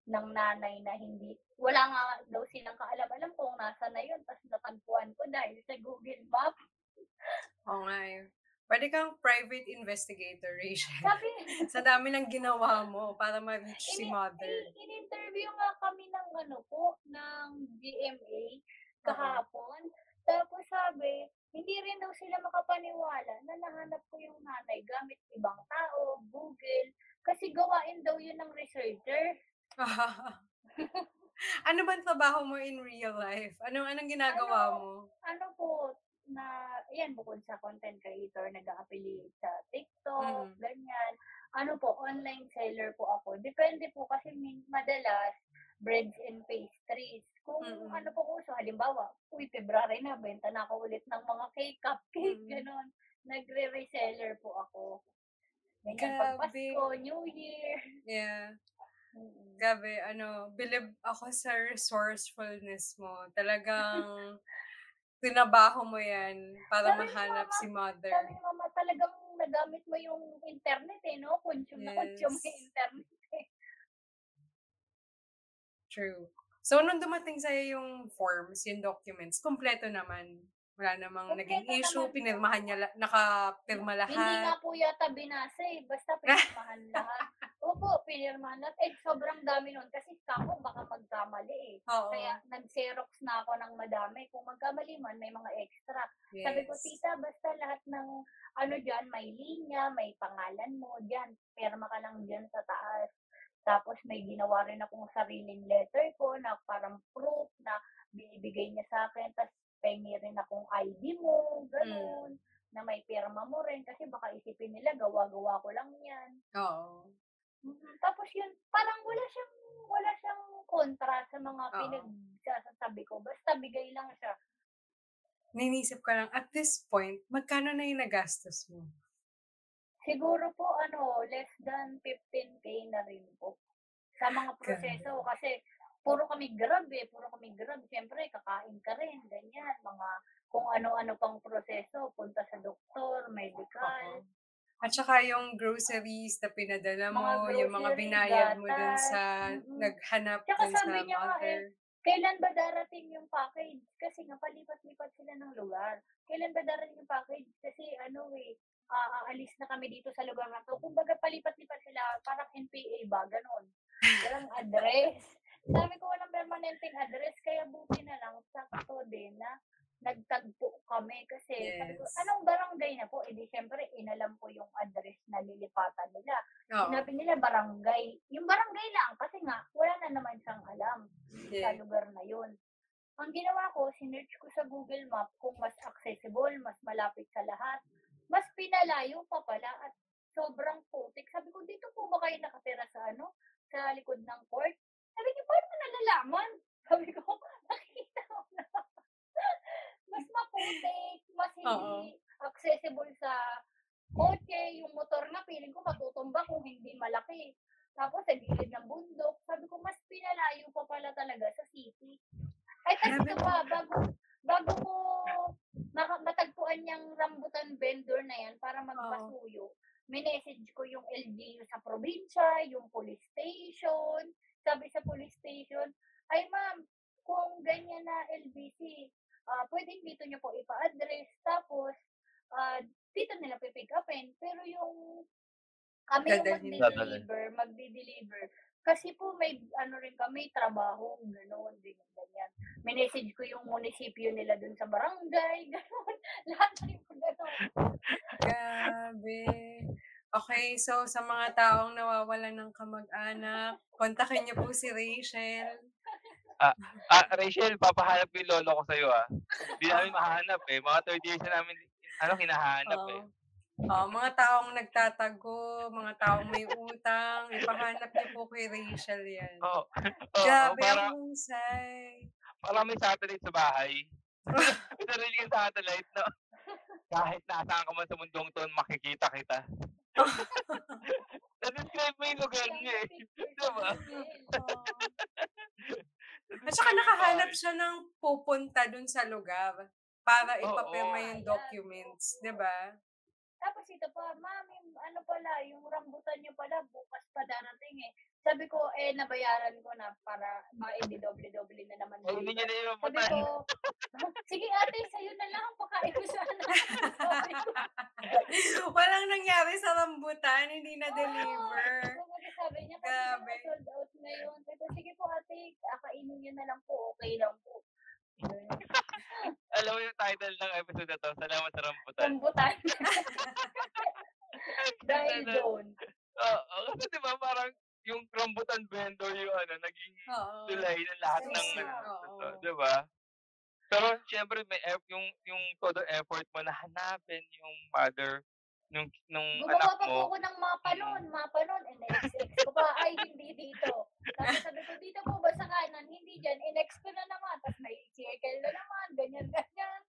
ng nanay na hindi wala nga daw silang kaalam-alam kung nasaan na yun ta's natagpuan ko dahil sa Google Maps. Oo nga, eh. Puwede kang private investigator, Rachel. Sabi Sa dami ng ginawa mo para ma-reach si mother. in-interview nga kami ng ano po, ng GMA Oo. Kahapon. Tapos sabi, hindi rin daw sila makapaniwala na nahanap ko yung nanay gamit ibang tao, Google, kasi gawain daw yun ng researcher. Ano bang trabaho mo in real life? Anong anong ginagawa Ano, mo? ano po, na ayan bukod sa content creator, nag-a-affiliate sa TikTok, Mm. ganyan. Ano po, online seller po ako. Depende po kasi min madalas breads and pastries. Kung Mm. ano po uso, halimbawa, uy, February na, benta na ako ulit ng mga cake, cupcake, Mm. gano'n. Nagre-reseller po ako. Ganyan, 'pag. Pasko, New Year. Yeah. Mm. Grabe ano, bilib ako sa resourcefulness mo. Talagang trinabaho mo 'yan para Sabi mahanap mama si mother. sabi mama, talagang nagamit mo yung internet, eh, 'no? Consume na consume yung Yes. internet. True. So, nung dumating sa'yo yung forms, yung documents, kumpleto naman? Wala namang naging Kumpleto issue, naman pinirmahan niya la nakapirma Hindi nga lahat? po yata binasa, eh, basta pinirmahan lahat. Opo, pinirmahan lahat. Eh, sobrang dami nun kasi kako baka magkamali, eh. Oo. Kaya nag-xerox na ako ng madami. Kung magkamali man, may mga extra. Sabi ko, Yes. "Tita, basta lahat ng ano diyan, may linya, may pangalan mo diyan, pirma ka lang diyan sa taas." Tapos may ginawa rin akong sariling letter ko na parang proof na binibigay niya sa'kin ta's pengi rin akong ID mo, Hmm. gano'n, na may pirma mo rin kasi baka isipin nila gawa-gawa ko lang 'yan. Oo. Mm, tapos yun, parang wala siyang wala siyang kontra sa mga Oo. pinagsasasabi ko, basta bigay lang siya. Nainisip ko lang, at this point, magkano na yung nagastos mo? Siguro po ano, less than 15K na rin po. Sa mga proseso kasi puro kami Grab, eh, puro kami Grab. Siyempre kakain ka rin, ganyan, mga kung ano-ano pang proseso, punta sa doktor, medical. Oo. At saka yung groceries na pinadala Mga mo, yung mga binayad mo dun sa mm. naghanap Tsaka dun sa sabi niya nga mother. Kailan ba darating yung package? Kasi nga palipat-lipat sila ng lugar. Kailan ba darating yung package? Kasi ano eh, ah, aalis na kami dito sa lugar na to. Kumbaga palipat-lipat sila, parang NPA ba, ganon. Walang address. Sabi ko walang permanenteng address, kaya buti na lang sakto din na nagtagpo kami kasi sabi ko, Yes. anong barangay na po? Eh di syempre, inalam ko yung address na lilipatan nila. Oo. Sinabi nila barangay. Yung barangay lang kasi nga, wala na naman siyang alam sa Yeah. lugar na yun. Ang ginawa ko, sinearch ko sa Google Map kung mas accessible, mas malapit sa lahat, mas pinalayo pa pala at sobrang putik. Sabi ko, dito po ba kayo nakatira sa ano? Sa likod ng court? Sabi niya, paano mo nalalaman? Sabi ko, nakita ko na. mas maputik, mas hindi accessible sa kotse, yung motor na feeling ko matutumba kung hindi malaki. Tapos sa gilid ng bundok, sabi ko mas pinalayo pa pala talaga sa city. Ay, kasi ito pa, bago, bago ko matagpuan yung rambutan vendor na yan para magpasuyo, minessage ko yung LGU sa probinsya, yung police station, sabi sa police station, ay ma'am, kung ganyan na LBC, ah pwedeng dito niyo po ipa-address, tapos ah dito nila pipick upin, pero yung kami yung magde-deliver, magde-deliver. Kasi po may ano rin kami, trabaho, gano'n, ganyan, ganyan. Minessage ko yung munisipyo nila dun sa barangay, gano'n. Lahat yung gano'n. Grabe. Okay, so sa mga taong nawawalan ng kamag-anak, kontakin niyo po si Rachel. Ah, Rachel, papahanap ko yung lolo ko sa'yo ah. Hindi namin mahanap eh. Mga 30 years na namin, ano, hinahanap eh. Oh, mga taong nagtatago, mga taong may utang, ipahanap niyo po kay Rachel yan. Oo. Oo, Grabe, para, ang husay. para may satellite sa bahay. may sarili kang satellite, no? Kahit nasaan ka man sa mundong to, makikita kita. Na-describe mo yung lugar niya eh. Diba? At saka nakahanap siya ng pupunta dun sa lugar para ipapirma yung Ayan. documents, di ba? Tapos ito pa, mami, ano pala, yung rambutan nyo pala, bukas pa darating eh. Sabi ko, eh, nabayaran ko na para ma-doble-doble na naman. Ay, hindi niya deliver. na yung Sabi ko, sige ate, sa'yo na lang, pakain ko sana. Walang nangyari sa rambutan, hindi na-deliver. Kumbaga sabi niya, kasi sold out na yun. Sabi ko, sige po ate, kakainin niyo na lang po, okay lang po. Alam mo yung title ng episode na to, Salamat sa Rambutan. Rambutan. Dahil doon. Oo, kasi di ba parang yung rambutan vendor yung ano, naging tulay ng lahat ng Yes, ano, oo. to, di ba? Pero syempre may eff- yung yung todo effort mo na hanapin yung mother nung nung Gumawa anak pa po mo. ako ng mapa noon, mapa noon, and next ko pa, ay hindi dito. Tapos sabi ko, dito po ba sa kanan? Hindi dyan, inext ko na naman. Tapos may circle na naman, ganyan, ganyan.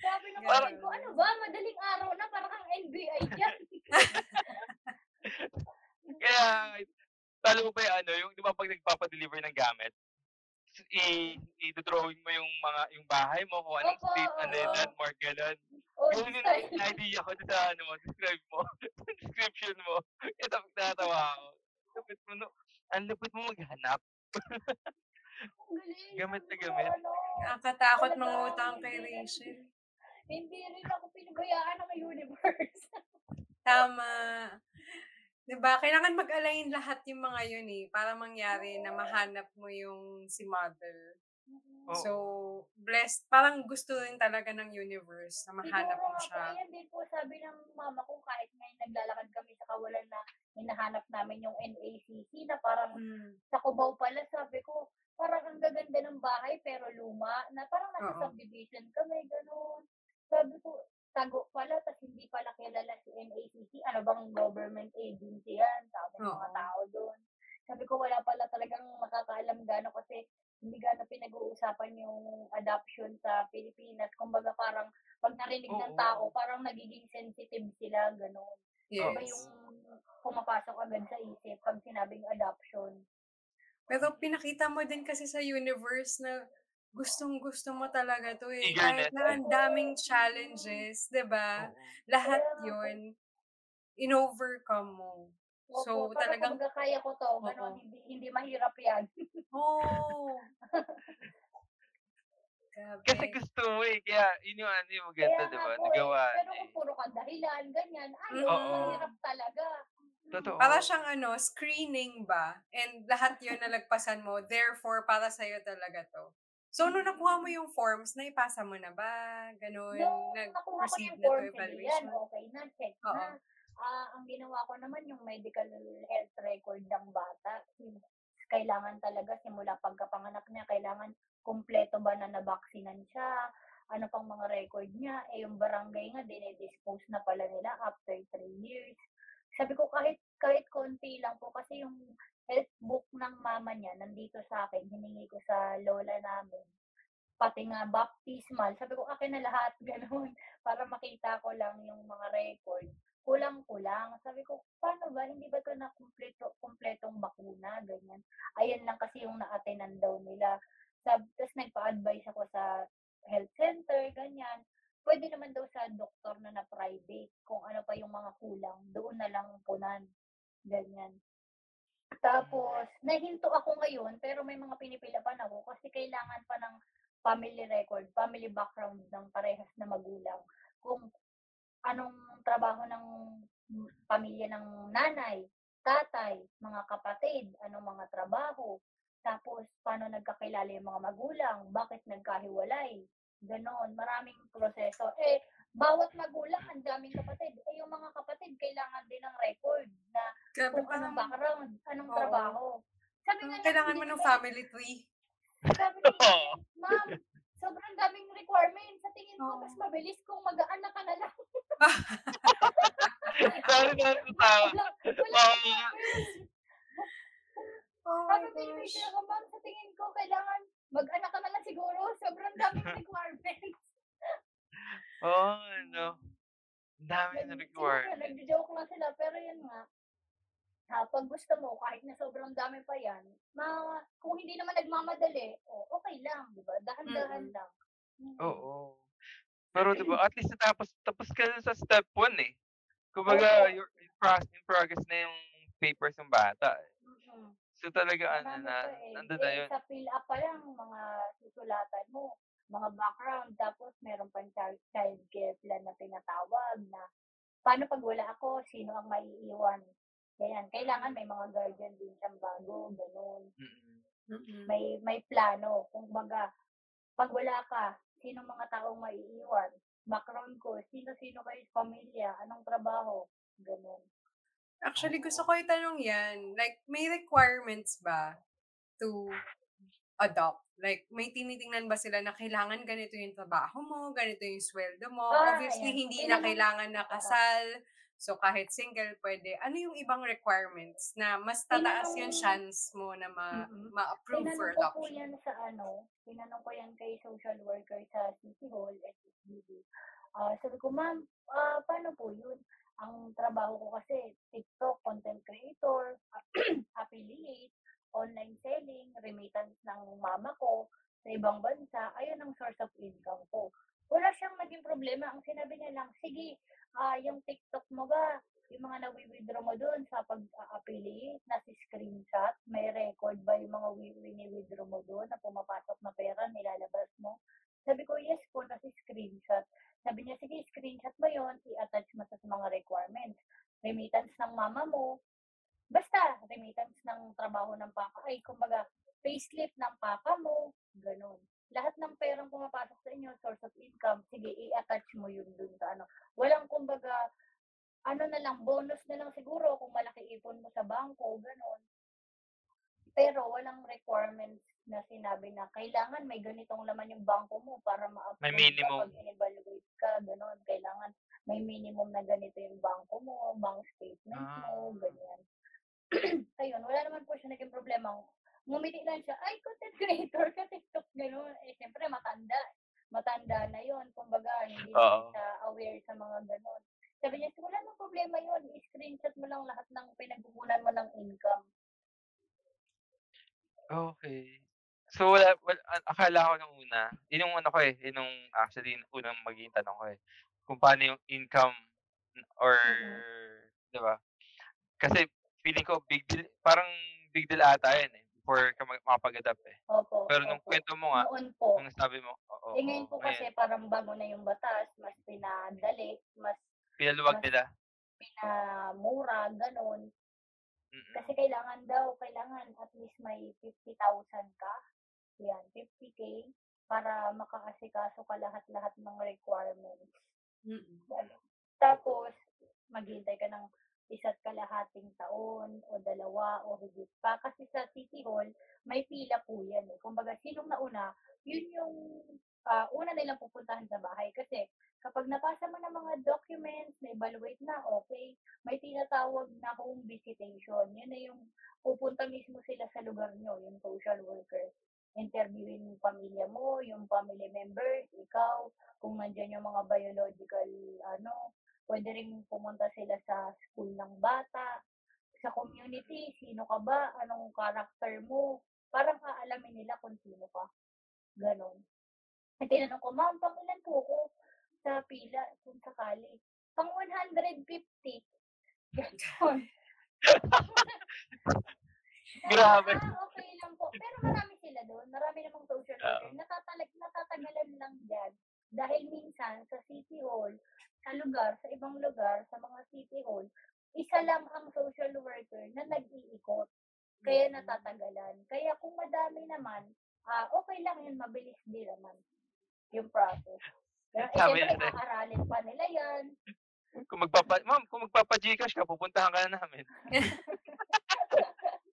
Sabi ng kapatid ko, ano ba, madaling araw na, parang ang NBI dyan. Kaya talo mo pa yung ano, yung di ba pag nagpapa-deliver ng gamit, i-drawing mo yung mga yung bahay mo kung anong Opo, street yung oo. landmark ganun. Oh, Yun yung style. idea ko sa ano mo, describe mo, description mo. Ito, natatawa ako. Lupit mo, no? Ang lupit mo maghanap. Gamit na gamit. Ano, Nakakatakot Talaga, mangutang kay hindi rin- Rachel. hindi rin ako pinabayaan ng universe. Tama. 'Di ba? Kailangan mag-align lahat yung mga yun eh para mangyari na mahanap mo yung si mother. Oo. So, blessed. Parang gusto rin talaga ng universe na mahanap mo siya. ayan din po sabi ng mama ko kahit ngayon naglalakad kami sa kawalan na hinahanap namin yung NACC na parang Mm. sa Cubao pala, sabi ko, parang ang gaganda ng bahay pero luma na parang nasa Oo. subdivision kami, gano'n. Sabi ko, tago pala, tas hindi pala kilala si NACC. Ano bang government agency yan? Sabi ng mga tao doon. Sabi ko, wala pala talagang makakaalam gano'n kasi hindi gano'n pinag-uusapan yung adoption sa Pilipinas. Kumbaga parang pag narinig ng Oo. tao, parang nagiging sensitive sila, gano'n. Iba Yes. yung pumapasok agad sa isip pag sinabing adoption. Pero pinakita mo din kasi sa universe na gustong-gusto mo talaga 'to, eh. Kahit na ang daming challenges, 'di ba? Lahat. 'yun in-overcome mo. So, Opo, talagang kumbaga kaya ko 'to, gano'n. Oo. Hindi hindi mahirap 'yan. Oo. Kasi Grabe. gusto mo, eh, kaya yun yung ano, yung maganda, Kaya 'di nga ba? po, eh. Nagawa Pero kung puro ka dahilan, ganyan, ayaw, Oo. mahirap talaga. Totoo. Para siyang ano, screening ba? And lahat 'yun nalagpasan mo, therefore para sa'yo talaga 'to. So, nung nakuha mo yung forms, naipasa mo na ba? Gano'n, Nung nakuha ko nag-proceed yung na to form, sige yan, evaluation? okay na, check Oo. na. Ah, ang ginawa ko naman yung medical health record ng bata. Kailangan talaga simula pagkapanganak niya, kailangan kumpleto ba na nabaksinan siya, ano pang mga record niya. Eh, yung barangay nga, dinedispose na pala nila after three years. Sabi ko, kahit, kahit konti lang po, kasi yung health book ng mama niya, nandito sa akin, hiningi ko sa lola namin. Pati nga baptismal. Sabi ko, akin na lahat, gano'n. Para makita ko lang yung mga record. Kulang-kulang. Sabi ko, paano ba? Hindi ba ito na kumpleto, kumpletong bakuna? Ganyan. Ayan lang kasi yung na-attenan daw nila. Sab, tapos nagpa-advise ako sa health center, ganyan. Pwede naman daw sa doktor na na private. Kung ano pa yung mga kulang, doon na lang punan. Ganyan. Tapos, nahinto ako ngayon, pero may mga pinipila pa na ako kasi kailangan pa ng family record, family background ng parehas na magulang. Kung anong trabaho ng pamilya ng nanay, tatay, mga kapatid, anong mga trabaho, tapos paano nagkakilala yung mga magulang, bakit nagkahiwalay, ganon, maraming proseso. Eh, bawat magulang, ang daming kapatid. Eh, yung mga kapatid, kailangan din ng record na Grabe, kung anong background, anong Oo. trabaho. Sabi nga niya, kailangan mo ng family tree. sabi ni Oo. ma'am, sobrang daming requirements. Sa tingin ko, mas mabilis kung mag-aanak ka na lang. Sorry wala Oo. requirements. Oh my Sabi ni gosh. Sa tingin ko, kailangan mag-anak ka na lang siguro. Sobrang daming requirements. Oo, ano. Ang dami na Nag- required. siguro, nagjo-joke lang sila. Pero yun nga, ah, pag gusto mo, kahit na sobrang dami pa yan, ma, kung hindi naman nagmamadali, oh, okay lang, di ba? Dahan-dahan Mm-mm. lang. Mm. Oo. Pero 'di ba, at least natapos tapos ka na sa step 1 eh. Kumbaga, Oo. your in pro in progress na yung papers ng bata. Mm-mm. So talaga ano Marami na, eh. nandun na Eh, yun. sa fill up pa lang, mga susulatan mo, mga background, tapos meron pang child, child care plan na tinatawag na paano pag wala ako, sino ang maiiwan. Ganyan. Kailangan may mga guardian din siyang bago, ganun. Mm. Mm-mm. May may plano. Kung baga, pag wala ka, sino mga taong maiiwan? Background ko, sino-sino kayo sa pamilya, anong trabaho, ganun. Actually, gusto ko itanong yan. Like, may requirements ba to adopt? Like, may tinitingnan ba sila na kailangan ganito yung trabaho mo, ganito yung sweldo mo? Ah, Obviously, ayan. hindi na kailangan na kasal. So, kahit single, pwede. Ano yung ibang requirements na mas tataas yung Tinanong- chance mo na ma- Mm-mm. ma-approve for Tinanong ko adoption? yan sa ano, tinanong ko yan kay social worker sa City Hall, SSBD. Ah, sabi ko, ma'am, ah, paano po yun? Ang trabaho ko kasi, TikTok, content creator, affiliate, online selling, remittance ng mama ko sa ibang bansa, ayun ang source of income ko. Wala siyang naging problema. Ang sinabi niya lang, sige, ah, yung TikTok mo ba, yung mga nawi-withdraw mo doon sa pag-affiliate, na si screenshot, may record ba yung mga wini-withdraw mo doon na pumapasok na pera, nilalabas mo? Sabi ko, yes po, na si screenshot. Sabi niya, sige, screenshot mo yon i-attach mo sa mga requirements. Remittance ng mama mo, basta, remittance ng trabaho ng papa, ay, kumbaga, payslip ng papa mo, ganun. Lahat ng perang pumapasok sa inyo, source of income, sige, i-attach mo yun dun sa ano. Walang, kumbaga, ano na lang, bonus na lang siguro kung malaki ipon mo sa bangko, ganun. Pero walang requirements na sinabi na kailangan may ganitong laman yung bangko mo para ma-approve May ka minimum. pag in-evaluate ka, gano'n. Kailangan may minimum na ganito yung bangko mo, bank statement mo, Ah. ganyan. Ayun, wala naman po siya naging problema. Ngumiti lang siya, ay, content creator ka, TikTok, gano'n. Eh, siyempre, matanda. Matanda na yon Kumbaga, hindi Oo. siya aware sa mga gano'n. Sabi niya, wala namang problema yun. I-screenshot mo lang lahat ng pinagkukunan mo ng income. Okay. So, wala wala akala ko nung una, yun yung ano ko, eh, yun yung actually unang maging tanong ko, eh, kung paano yung income or Mm. 'di ba? Kasi feeling ko big deal parang big deal ata yun, eh, before ka makapag-adapt, eh. Opo, Pero nung opo. kuwento mo nga, Noon po. nung sabi mo oo, Eh, ngayon oo, po ngayon kasi parang bago na yung batas, mas pinadali, mas pinaluwag mas nila. pinamura, gano'n. Mm. Kasi kailangan daw, kailangan at least may 50,000 ka. Yan, 50K para makaasikaso ka lahat-lahat ng requirements. Mm. Gano'n. Tapos, maghihintay ka ng isa't kalahating taon o dalawa o higit pa. Kasi sa City Hall, may pila po yan eh. Kumbaga, sinong nauna, yun yung ah, una nilang pupuntahan sa bahay. Kasi kapag napasa mo ng mga documents, na-evaluate na, okay, may tinatawag na home visitation. Yun na yung pupunta mismo sila sa lugar nyo, yung social worker. Interviewin yung pamilya mo, yung family members, ikaw, kung nandyan yung mga biological, ano, pwede rin pumunta sila sa school ng bata, sa community, sino ka ba, anong character mo, parang aalamin nila kung sino ka. Ganon. At tinanong ko, ma'am, pang ilan po ko sa pila kung sakali? Pang 150. Ganon. Grabe. Ah, okay lang po. Pero marami sila doon. Marami namang social worker. Oo. Natatalag, natatagalan lang dyan. Dahil minsan sa City Hall, sa lugar, sa ibang lugar, sa mga City Hall, isa lang ang social worker na nag-iikot. Kaya natatagalan. Kaya kung madami naman, ah okay lang yun, mabilis din naman yung process. Pero eh, syempre, aaralin pa nila yan. Kung magpapa ma'am, kung magpapa-GCash ka pupuntahan ka na namin.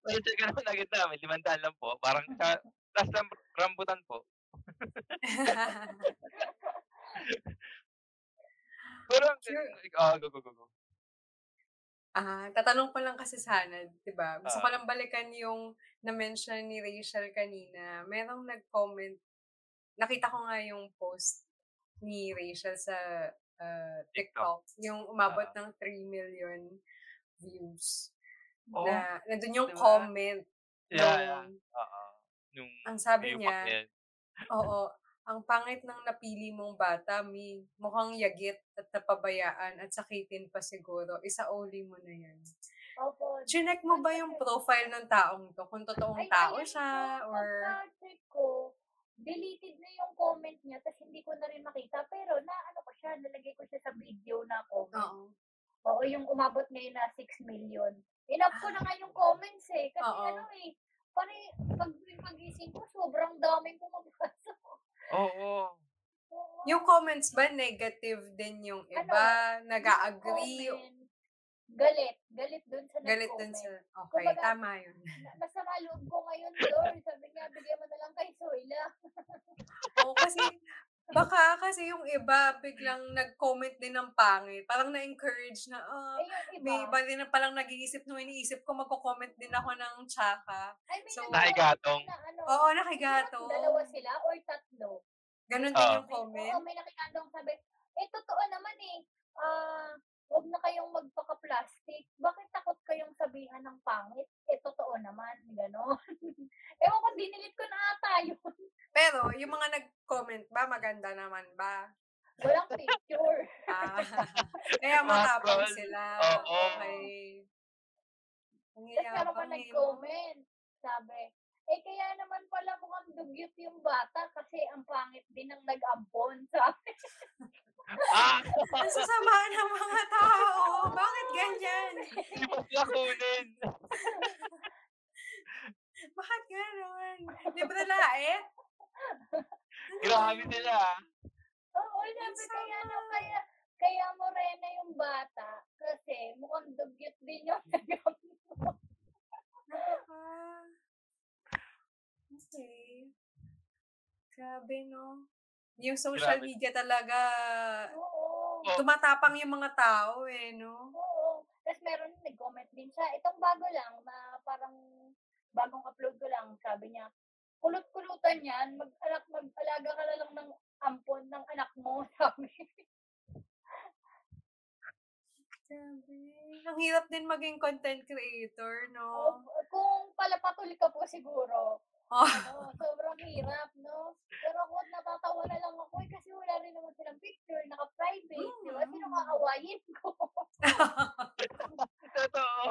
Pa-check ka naman agad namin, 500 lang po. Parang sa last ram rambutan po. Pero Sure. ah, go, go, go, go. Ah, tatanong ko lang kasi sana, 'di ba? Gusto ko Oo. lang balikan yung na-mention ni Rachel kanina. Merong nag-comment. Nakita ko nga yung post ni Rachel sa ah, TikTok. TikTok, yung umabot Oo. ng 3 million views. Oh, Na nandun yung 'di ba? comment Yeah, yeah. nung Oo. Ang sabi yung niya, pag-end. oo, ang pangit ng napili mong bata, Mi. Mukhang yagit at napabayaan at sakitin pa siguro. Isauli mo na yan. Opo. Chinek mo ba yung profile ng taong to? Kung totoong Ay, tao ayun siya po, or... pagka-check ko, deleted na yung comment niya, tapos hindi ko na rin makita. Pero na ano ko siya, nalagay ko siya sa video na comment. Oo. Oo, yung umabot ngayon na 6 million. Inap ko na nga yung comments eh. Kasi Oo. ano eh, pare, pag pag-ising ko, sobrang daming pumapasok. Oo. Yung comments ba, negative din yung Ano, iba? Nag-a-agree? Comment, Galit. Galit dun sa Galit dun nag-comment. sa... Okay, Kumbaga, tama yun. Na- Masama loob ko ngayon, Lord. Sabi niya, bigyan mo na lang kay Soyla. Oo, kasi... Baka kasi yung iba biglang nag-comment din ng pangit. Parang na-encourage na, ah, Eh, yung iba, may iba din na palang nag-iisip nung iniisip ko, magko-comment din ako ng tsaka. ay, may So, nagawa Nakigatong. na ano, Oo, nakigato. Dalawa sila or tatlo. Ganon Oo. din yung May, comment. oo, may nakikandong sabi, eh, totoo naman eh. Ah, huwag na kayong magpaka-plastic. Bakit takot kayong sabihan ng pangit? Eh, totoo naman. Ganon. Ewan ko, dinilit ko na ata yun. Pero, yung mga nag-comment ba, maganda naman ba? Walang picture. Ah, kaya Mga matapang troll. sila. Oo. Okay. Ang Tapos meron pa nag-comment. Sabi, eh kaya naman pala mukhang dugyot yung bata kasi ang pangit din ng nag-ampon. Sabi, Ah! Ang sasama ng mga tao. Bakit ganyan? Hindi mo sila kunin. Bakit ganon? Libre lait? Grabe sila. ah. oo, sabi kaya na kaya, kaya morena yung bata kasi mukhang dugyot din yung nag-ampon. Ah, Okey. Grabe 'no? Yung social Grabe. media talaga Oo. Oh. tumatapang yung mga tao, eh, 'no? Oo. Tas meron nag-comment din siya, itong bago lang na parang bagong upload ko lang, sabi niya, "Kulot-kulutan 'yan, mag-anak mag-alaga ka na lang ng ampon ng anak mo," sabi. Grabe. Ang hirap din maging content creator, O, 'no? kung palapatul ka po siguro, Oh. ano, sobrang hirap, no? Pero ako natatawa na lang ako, eh, kasi wala rin naman silang picture, naka-private, 'di ba? Sino Mm. aawayin ko? Totoo.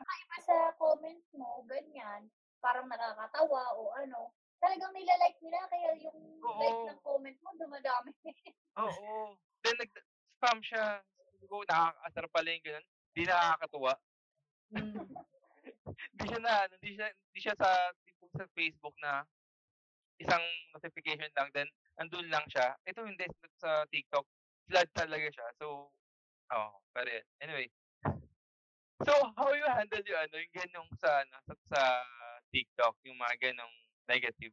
Kakaiba sa comments mo, ganyan, parang nakakatawa o ano, talagang nila-like nila kaya yung like Oo. ng comment mo dumadami. Oo. Then nag-spam siya. Siguro nakakaasar pala yung gano'n, 'di nakakatuwa. Hmm. Di siya na ano, di siya di siya sa tipong sa Facebook na isang notification lang then andun lang siya. Ito hindi, sa TikTok flood talaga siya. So, pero yun, anyway. So, how you handle yung ano, yung gano'ng sa ano, sa sa TikTok, yung mga gano'ng negative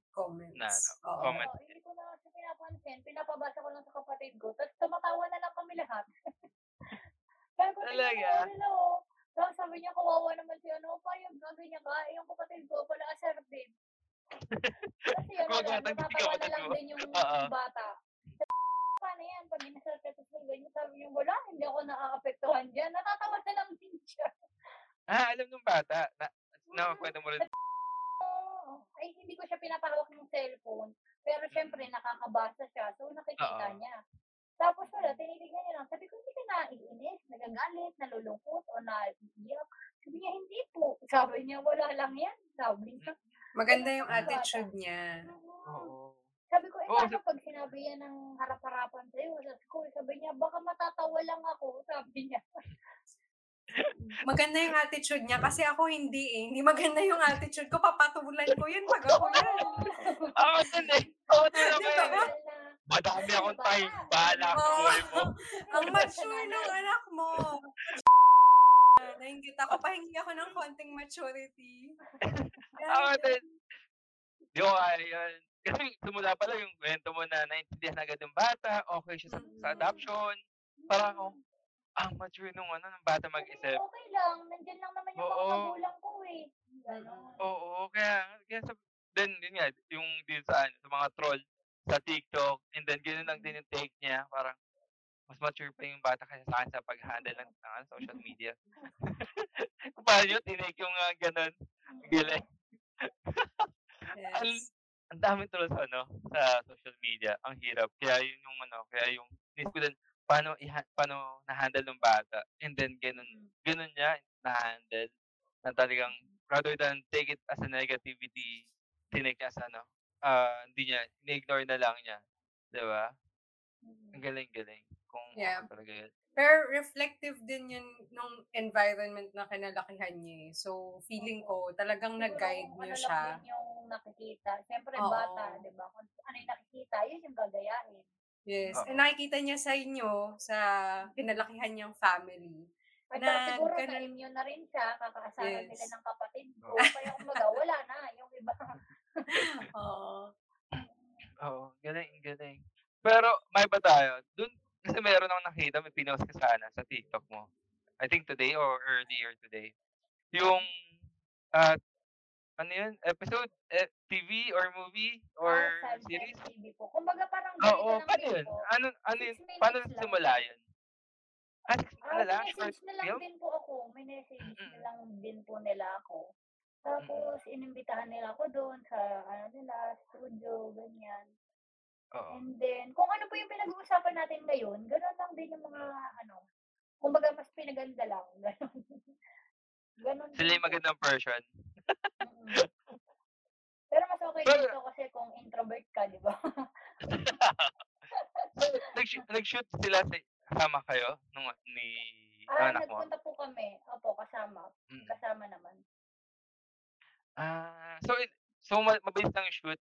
na Comments, ano, oo. comment? Oo, hindi ko na kasi pinapansin, pinapabasa ko lang sa kapatid ko, ta's tumatawa na lang kami lahat. Ko, "Tingnan mo Talaga? nila, oh." Tapos sabi niya, "Kawawa naman si ano, payag nga ganyan ka." Eh, yung kapatid ko pala assertive. Kasi ano lang, Gumagatan din yung natatawa na lang din yung bata. Paano yan 'pag inasar ka tapos ganyan, sabi niya, "Wala, hindi ako naaapektuhan diyan." Natatawa na lang din siya. Ah, alam nung bata na Mm. nakukuwento mo rin? Ay, hindi ko siya pinapahawak ng cellphone, pero Mm. nakakabasa siya, so nakikita niya. Tapos wala, tinitignan niya lang, sabi ko, "Hindi ka naiinis, nagagalit, nalulungkot o naiiyak?" Sabi niya, "Hindi po." Sabi niya, "Wala lang yan." Sabi niya. Maganda yung attitude niya. Mm. Oo. Sabi ko, "Eh, Oo, paano 'pag sinabi yan ng harap-harapan sa'yo sa school?" Sabi niya, "Baka matatawa lang ako." Sabi niya. Maganda yung attitude niya kasi ako hindi, eh. Hindi maganda yung attitude ko, papatulan ko yan 'pag ako yan. Ako din, eh. Ako din ako Di yan, ba? eh. Time, bahala ka sa Oo. buhay mo. Ang mature ng anak mo. Nainggit ako, pahingi ako ng konting maturity. Ako din. Di ko kaya yun. Kasi simula pa lang yung kwento mo na naintindihan agad yung bata, okey siya sa sa Mm. adoption. Parang ako, ang mature nung ano, nung bata mag-isip. "Okey lang, nandiyan lang naman yung mga Oo. magulang ko, eh." Gano'n. Oo, kaya kaya sab then yun nga, yung din sa ano, sa mga troll sa TikTok and then gano'n lang din yung take niya, parang mas mature pa yung bata kaysa sa'kin sa pag-handle ng ng ano, social media. Paano niyo tinake yung gano'n, galing. Ang Yes. ang daming trolls ano, sa social media, ang hirap. Kaya yun yung ano, kaya yung iniisip ko din, paano iha paano na-handle nung bata and then gano'n gano'n niya na-handle na talagang rather than take it as a negativity, tinake niya as ano, ah, hindi niya ini-ignore na lang niya, 'di ba? Ang galing-galing kung Yeah. ano talaga yun. Pero reflective din yun nung environment na kinalakihan niya, eh. So, feeling ko talagang nag-guide kung niyo ano siya. lang din yung nakikita. Siyempre Oo. bata, 'di ba? Kung ano yung nakikita, yun yung gagayahin. Yes, and Oo. nakikita niya sa inyo, sa kinalakihan niyang family, At na siguro gano'n na-immune na rin siya, kakaasaran nila Yes. ng kapatid ko. Oo. Kaya kumbaga wala na, yung iba Oo. Oo, galing, galing. Pero maiba tayo, dun kasi meron akong nakita, may pinost ka sa ano, sa TikTok mo. I think today or earlier today. Yung, ah, ano yun, episode, eh, TV or movie or Ah, series? TV po. Kumbaga parang Oo, lang paano yun? Ano ano 6 yun, paano nagsimula yun? Ah, 6 ano Ah, lang, short minessage na lang film? din po ako. Minessage na Mm. lang din po nila ako. Mm. Tapos inimbitahan nila ako do'n sa ano nila, studio, ganyan. Oo. And then, kung ano po yung pinag-uusapan natin ngayon, gano'n lang din yung mga ano, kumbaga mas pinaganda lang, gano'n. Gano'n Sila yung magandang version. Mm. Pero mas okey Pero dito kasi kung introvert ka, 'di ba? So, nag-shoot nag-shoot sila sa kasama kayo nung ni Ah, anak mo? nagpunta po kami. Opo, kasama. Mm. Kasama naman. Ah, so it so ma mabilis lang yung shoot?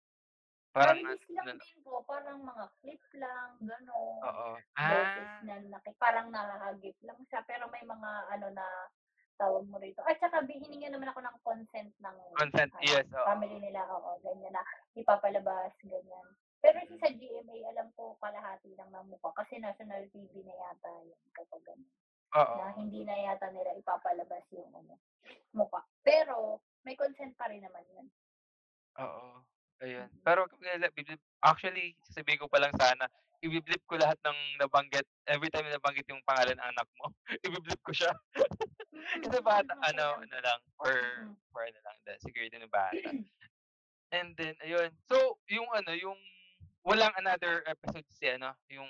Parang Mabilis lang ano din po, parang mga clip lang, gano'n. Oo. Boses Ah. na naki parang nahahagip lang siya, pero may mga ano na tawag mo rito. At saka hiningi naman ako ng consent ng Consent, ano, yes, oo. family nila, oo, ganyan na ipapalabas, ganyan. Pero yung sa GMA, alam ko kalahati lang ng mukha kasi national TV na yata yun kapag ganun. Oo. Na hindi na yata nila ipapalabas yung ano, mukha. Pero may consent pa rin naman yun. Oo. Ayun. Mm. Pero actually, sasabihin ko pa lang sana, ibiblip ko lahat ng nabanggit every time na nabanggit yung pangalan ng anak mo, ibiblip ko siya. Kasi Mm, bata okay ano, ano lang, for Mm. for ano lang din, security ng bata. And then ayun. So, yung ano, yung walang another episode si ano, yung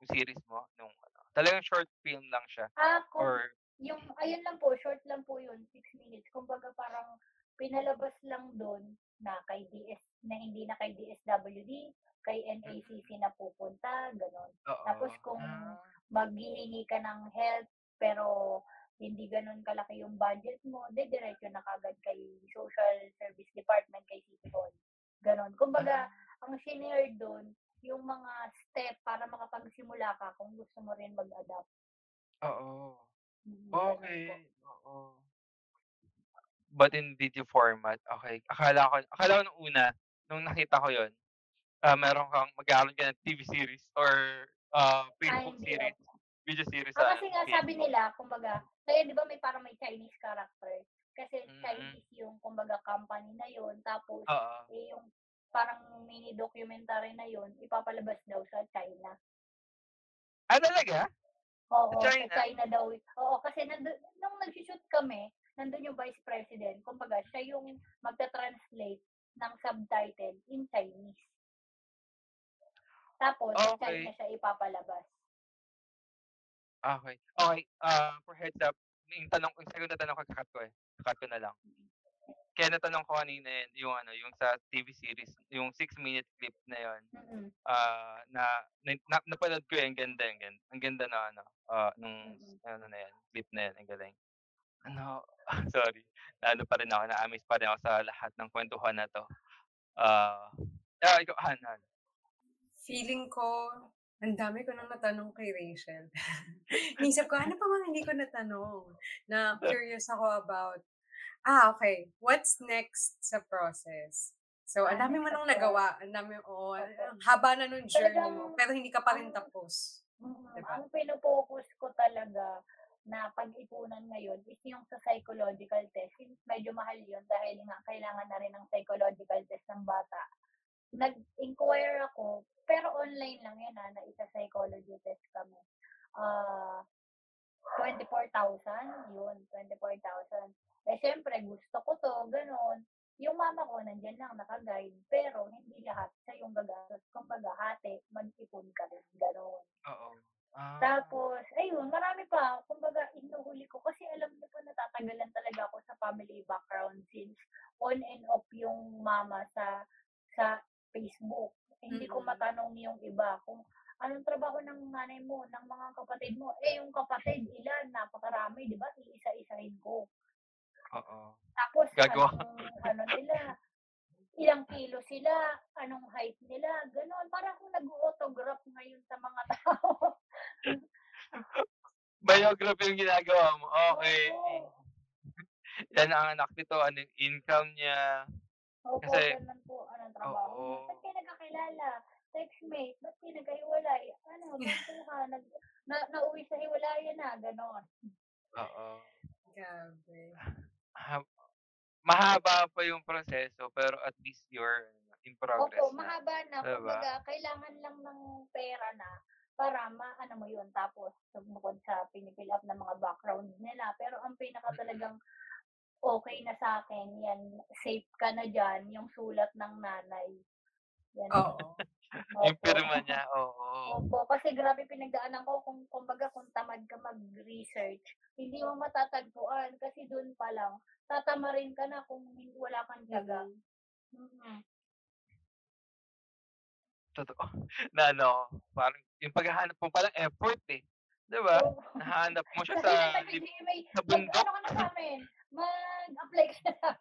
yung series mo nung ano, talagang short film lang siya Ah, kung or yung, ayun lang po, short lang po yun, 6 minutes. Kumbaga parang pinalabas lang doon na kay DS, na hindi na kay DSWD, kay NACC na pupunta, ganon. oo. Tapos kung Ah, maghihingi ka ng help, pero hindi ganun kalaki yung budget mo, de diretso na kagad kay Social Service Department, kay City Hall. Ganon. Kumbaga, ang shinare doon, yung mga step para makapagsimula ka kung gusto mo rin mag-adapt. oo. Mm, ganun po. Okay, oo. But in video format, okay. Akala ko akala ko nung una, nung nakita ko 'yun, ah, meron kang magkakaroon ka ng TV series or ah, Ah, Facebook hindi series, opo. video series Ah, sa kasi nga sabi Facebook. nila, kumbaga, kaya di ba may parang may Chinese character? Kasi Mm. Chinese yung, kumbaga, company na yun. Tapos, Oo. eh, yung parang mini documentary na yun, ipapalabas daw sa China. Ah, talaga? Oo, Sa sa China? China daw. Oo, kasi nandun, nung nag-shoot kami, nandun yung vice president. Kumbaga, siya yung magta-translate ng subtitle in Chinese. Tapos, Okay. China siya ipapalabas. Okay. Okay, ah, for heads up, yung tanong yung second na tanong ko, kakat ko eh. Kakat ko na lang. Kaya natanong ko kanina yun, yung ano, yung sa TV series, yung 6-minute clip na yun, Mm-mm. ah, na, na, na napanood ko yun, ang ganda, ang ganda, ang ganda na ano, ah, nung, Mm. ano na yan, clip na yan, ang galing. Ano, sorry, lalo pa rin ako, na-amaze pa rin ako sa lahat ng kwentuhan na to. Ah, ah, ikaw, Han, Han. Feeling ko, ang dami ko nang natanong kay Rachel. Nisip ko, ano pa mga hindi ko natanong? Na curious ako about, ah, okay, what's next sa process? So, ang Ah, dami mo nang nagawa. Ang dami, oo, Opo. ang haba na nung journey mo. Pero hindi ka pa rin tapos. Mm, Diba? Ang pinopokus ko talaga na pag-ipunan ngayon is yung sa psychological test. Medyo mahal yun dahil nga kailangan na rin ng psychological test ng bata. Nag-inquire ako, pero online lang yan ha, na isa psychology test kami. Ah, 24,000, yun, 24,000. Eh, syempre, gusto ko to, ganun. Yung mama ko, nandyan lang, naka-guide, pero hindi lahat siya yung gagastos. Kumbaga, hati, mag-ipon ka rin, ganun. Oo. Ah, Tapos, ayun, marami pa. Kumbaga, inuhuli ko. Kasi alam niyo po, natatagalan talaga ako sa family background since on and off yung mama sa sa Facebook. Hindi ko matanong yung iba kung anong trabaho ng nanay mo, ng mga kapatid mo. Eh, yung kapatid, ilan, napakarami, di ba? Iisa-isahin ko. oo. Tapos, Gagawa. anong, ano nila, ilang kilo sila, anong height nila, gano'n. Parang kung nag-autograph ngayon sa mga tao. Biography yung ginagawa mo. Okay. Oo. Yan ang anak nito, ano yung income niya. Opo, Kasi- ganun po. Anong trabaho Oo. Ba't kayo nagkakilala? Textmate? Ba't kayo nagkahiwalay? Ano, kwentuhan? Nag, na, nauwi sa hiwalayan na, gano'n. Oo. Grabe. Ha- mahaba pa yung proseso, pero at least you're in progress Opo, na. mahaba na. Diba? Kumbaga, kailangan lang ng pera na para ma, ano mo yun, tapos bukod sa pinipill up ng mga background nila. Pero ang pinaka talagang okay na sa akin, yan, safe ka na dyan, yung sulat ng nanay. Yan. Oo. Yung Opo. pirma niya, oo. Opo, kasi grabe pinagdaanan ko kung kumbaga kung tamad ka mag-research, hindi mo matatagpuan kasi doon pa lang tatamarin ka na kung wala kang tiyaga. Mm. Totoo. Na ano, parang yung paghahanap mo palang effort eh. Di ba? Oo. Nahanap mo siya sa, sa lib- sa bundok. ano ka na sa amin, mag-apply ka na.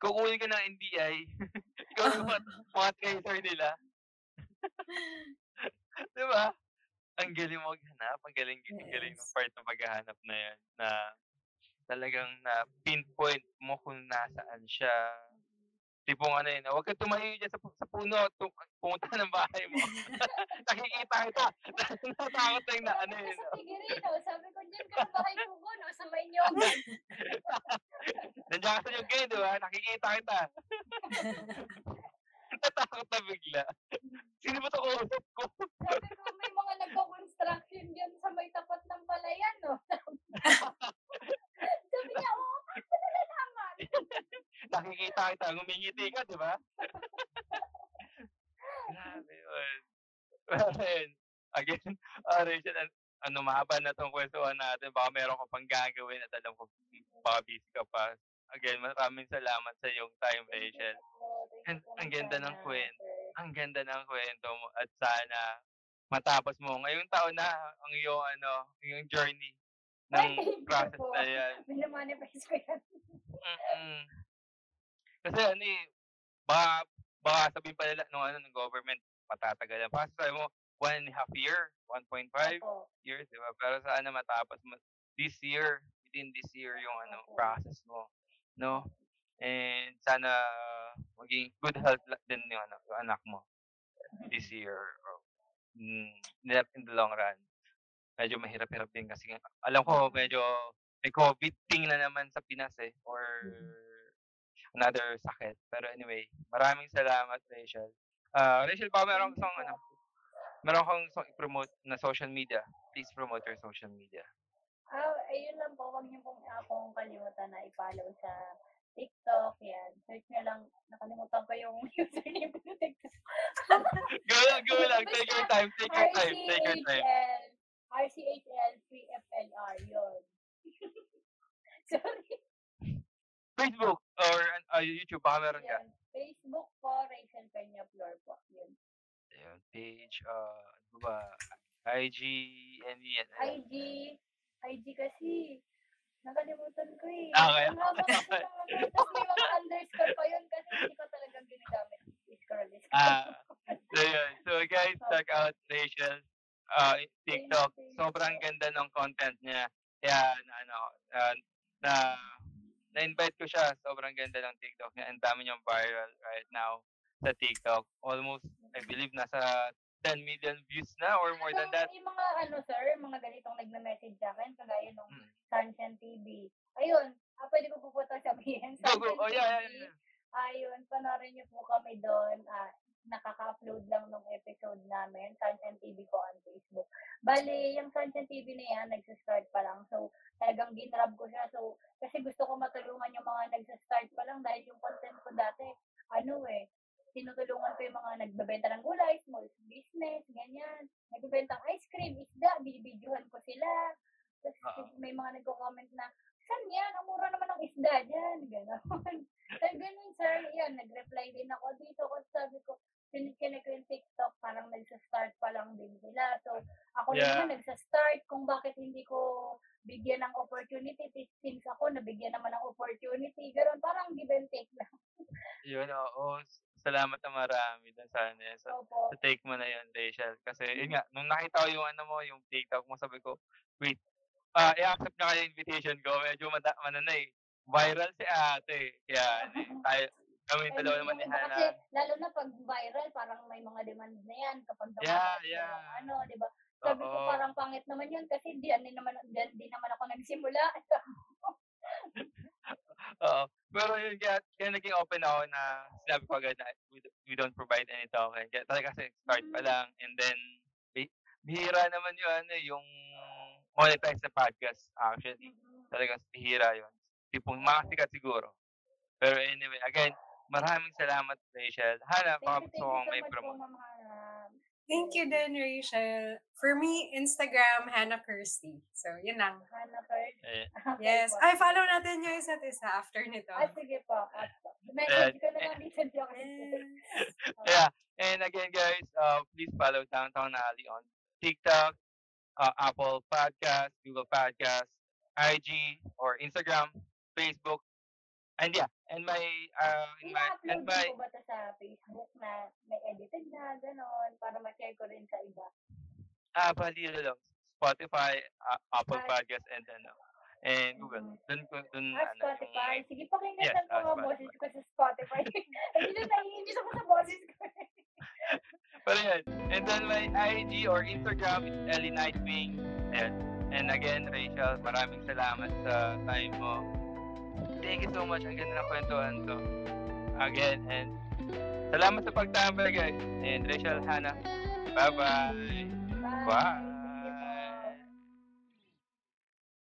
Kukunin ka ng NBI. Ikaw yung mga, mga tracer nila. Di ba? Ang galing mo maghanap, ang galing ang galing Yes. part ng paghahanap na 'yan, na talagang na-pinpoint mo kung nasaan siya. Tipong ano, eh, na huwag kang tumayo diyan sa sa puno, tu pumunta ng bahay mo. Nakikita kita. Natatakot lang na ano, eh, Sa 'no. Tigirino, sabi ko diyan ka sa bahay ko no, sa Maynoogan. Nandiyan ka sa Yugay, 'di ba? Nakikita kita. Natakot na bigla. Sino ba 'to kausap ko? Sabi ko may mga nagko-construction diyan sa may tapat ng palayan, no. Sabi niya, oo, paano mo nalalaman? Nakikita kita, ngumingiti ka, 'di ba? Grabe yun. Ayun, again, ah, Rachel, an ano mahaba na 'tong kwentuhan natin, baka meron ka pang gagawin at alam ko baka busy ka pa. Again, maraming salamat sa iyong time, Rachel. Thank Ang ganda ng sana, kwen sir. ang ganda ng kuwento mo at sana matapos mo ngayong taon na ang iyong ano, iyong journey ng process na 'yan. Mina-manifest ko yan. Mm. Kasi ano, eh, baka baka sabihin pa nila nung ano, ng government matatagalan pa. Sabi mo 1 and a half year, 1.5 Opo. years, 'di ba? Pero sana matapos mo this year, within this year yung ano, process mo, 'no? And sana maging good health din yung ano, yung anak mo this year or hmm, in the long run. Medyo mahirap-hirap din kasi alam ko medyo may COVID thing na naman sa Pinas, eh, or another sakit. Pero anyway, maraming salamat, Rachel. Ah, Rachel, baka meron kang ano, meron kang gustong i-promote na social media. Please promote your social media. Ah, ayun lang po, wag niyo pong akong kalimutan na i-follow sa TikTok, yan. Search niyo lang, nakalimutan ko yung username ko sa TikTok. Go lang, go lang. Take your time, take your time, take your time. RCHL, RCHL 3FLR, yun. Sorry. Facebook or ah, YouTube, baka meron ka. Facebook po, Rachel Peña Flor po. Yun. Ayun, page, ah, ano ba, IG, any, yan. IG, IG kasi, nakalimutan ko eh. Ah, haba kasi ng mga, tapos may mga underscore pa yun kasi hindi ko talagang ginagamit. Scroll, scroll. Ah, so yun. So guys, check out Rachel uh, TikTok. Sobrang ganda ng content niya. Kaya na ano, ah, na na-invite ko siya. Sobrang ganda ng TikTok niya. Ang dami niyang viral right now sa TikTok. Almost, I believe, nasa 10 million views na or more than that. Yung mga ano sir, mga ganitong nagme-message sa akin, kagaya nung Mm. Sunshine TV. Ayun, ah, pwede ko po po ito sabihin. Sunshine Oh, yeah, yeah, TV. yeah. Ayun, panoorin niyo po kami doon. Ah, nakaka-upload lang nung episode namin, Sunshine TV po on Facebook. Bali, yung Sunshine TV na yan, nagsa-start pa lang. So, talagang ginrab ko siya. So, kasi gusto ko matulungan yung mga nagsa-start pa lang dahil yung content ko dati, ano eh, tinutulungan ko yung mga nagbebenta ng gulay, small business, ganyan. Nagbebenta ng ice cream, isda, binibidyohan ko sila. Tapos Oo. may mga nagko-comment na, saan yan? Ang mura naman ng isda dyan. Ganon. Sabi ganun, sir, yan, nag-reply din ako dito. Kasi sabi ko, siniconnect ko yung TikTok, parang nagsa-start pa lang din sila. So, ako Yeah. naman nagsa-start kung bakit hindi ko bigyan ng opportunity. Since ako, nabigyan naman ng opportunity. Ganon, parang give and take lang. Yun, oo. Salamat na marami dun sa, ano, sa, Opo. sa take mo na yun, Rachel. Kasi, yun nga, nung nakita ko yung ano mo, yung TikTok mo, sabi ko, wait, ah i-accept na kayo yung invitation ko. Medyo mada, ano eh, viral si ate. Eh, tayo, kami dalawa naman ni Hannah. Kasi, lalo na pag viral, parang may mga demand na yan kapag Yeah, yeah. yung ano, di ba? Sabi ko parang pangit naman yun kasi di, di naman, di, di naman ako nagsimula. Oo. Pero yun, kaya, kaya naging open ako na sinabi ko agad na we, we don't provide any token. Kaya talaga kasi start pa Mm. lang. And then, bi- bihira naman yun, ano, yung monetize na podcast actually. Talagang bihira yun. Tipong makasikat siguro. Pero anyway, again, maraming salamat, Rachel. Hana, baka Thank you, thank gusto kong may much promote. Thank you din, Rachel. For me, Instagram, Hannah Kirsty. So, yun lang. Hannah first. Eh, Okay Yes. po. Ay, follow natin yung isa't isa after nito. Ah, sige po. At, message ko na Eh, lang dito. Joke. Yeah. And again, guys, uh, please follow Downtown Alley on TikTok, uh, Apple Podcast, Google Podcast, IG, or Instagram, Facebook, and yeah, and my, uh, in my, and my, ko ba ito sa Facebook na may edited na, gano'n, para ma-share ko rin sa iba? Ah, bali ano lang, Spotify, A- Apple. Podcast, and ano, and Google. Mm. Doon ko doon Ah, ano, Spotify. yung Sige, pakinggan Yes, yes, ah, mga boses ko sa Spotify. Hindi na naiinis ako sa boses ko. Pero yun. And then my IG or Instagram is Ellie Nightwing. Ayan. And again, Rachel, maraming salamat sa time mo. Thank you so much. Ang ganda ng kwentuhan to. Again, and salamat sa pagtambay, guys. And Rachel, Hannah, bye-bye. Bye. Bye.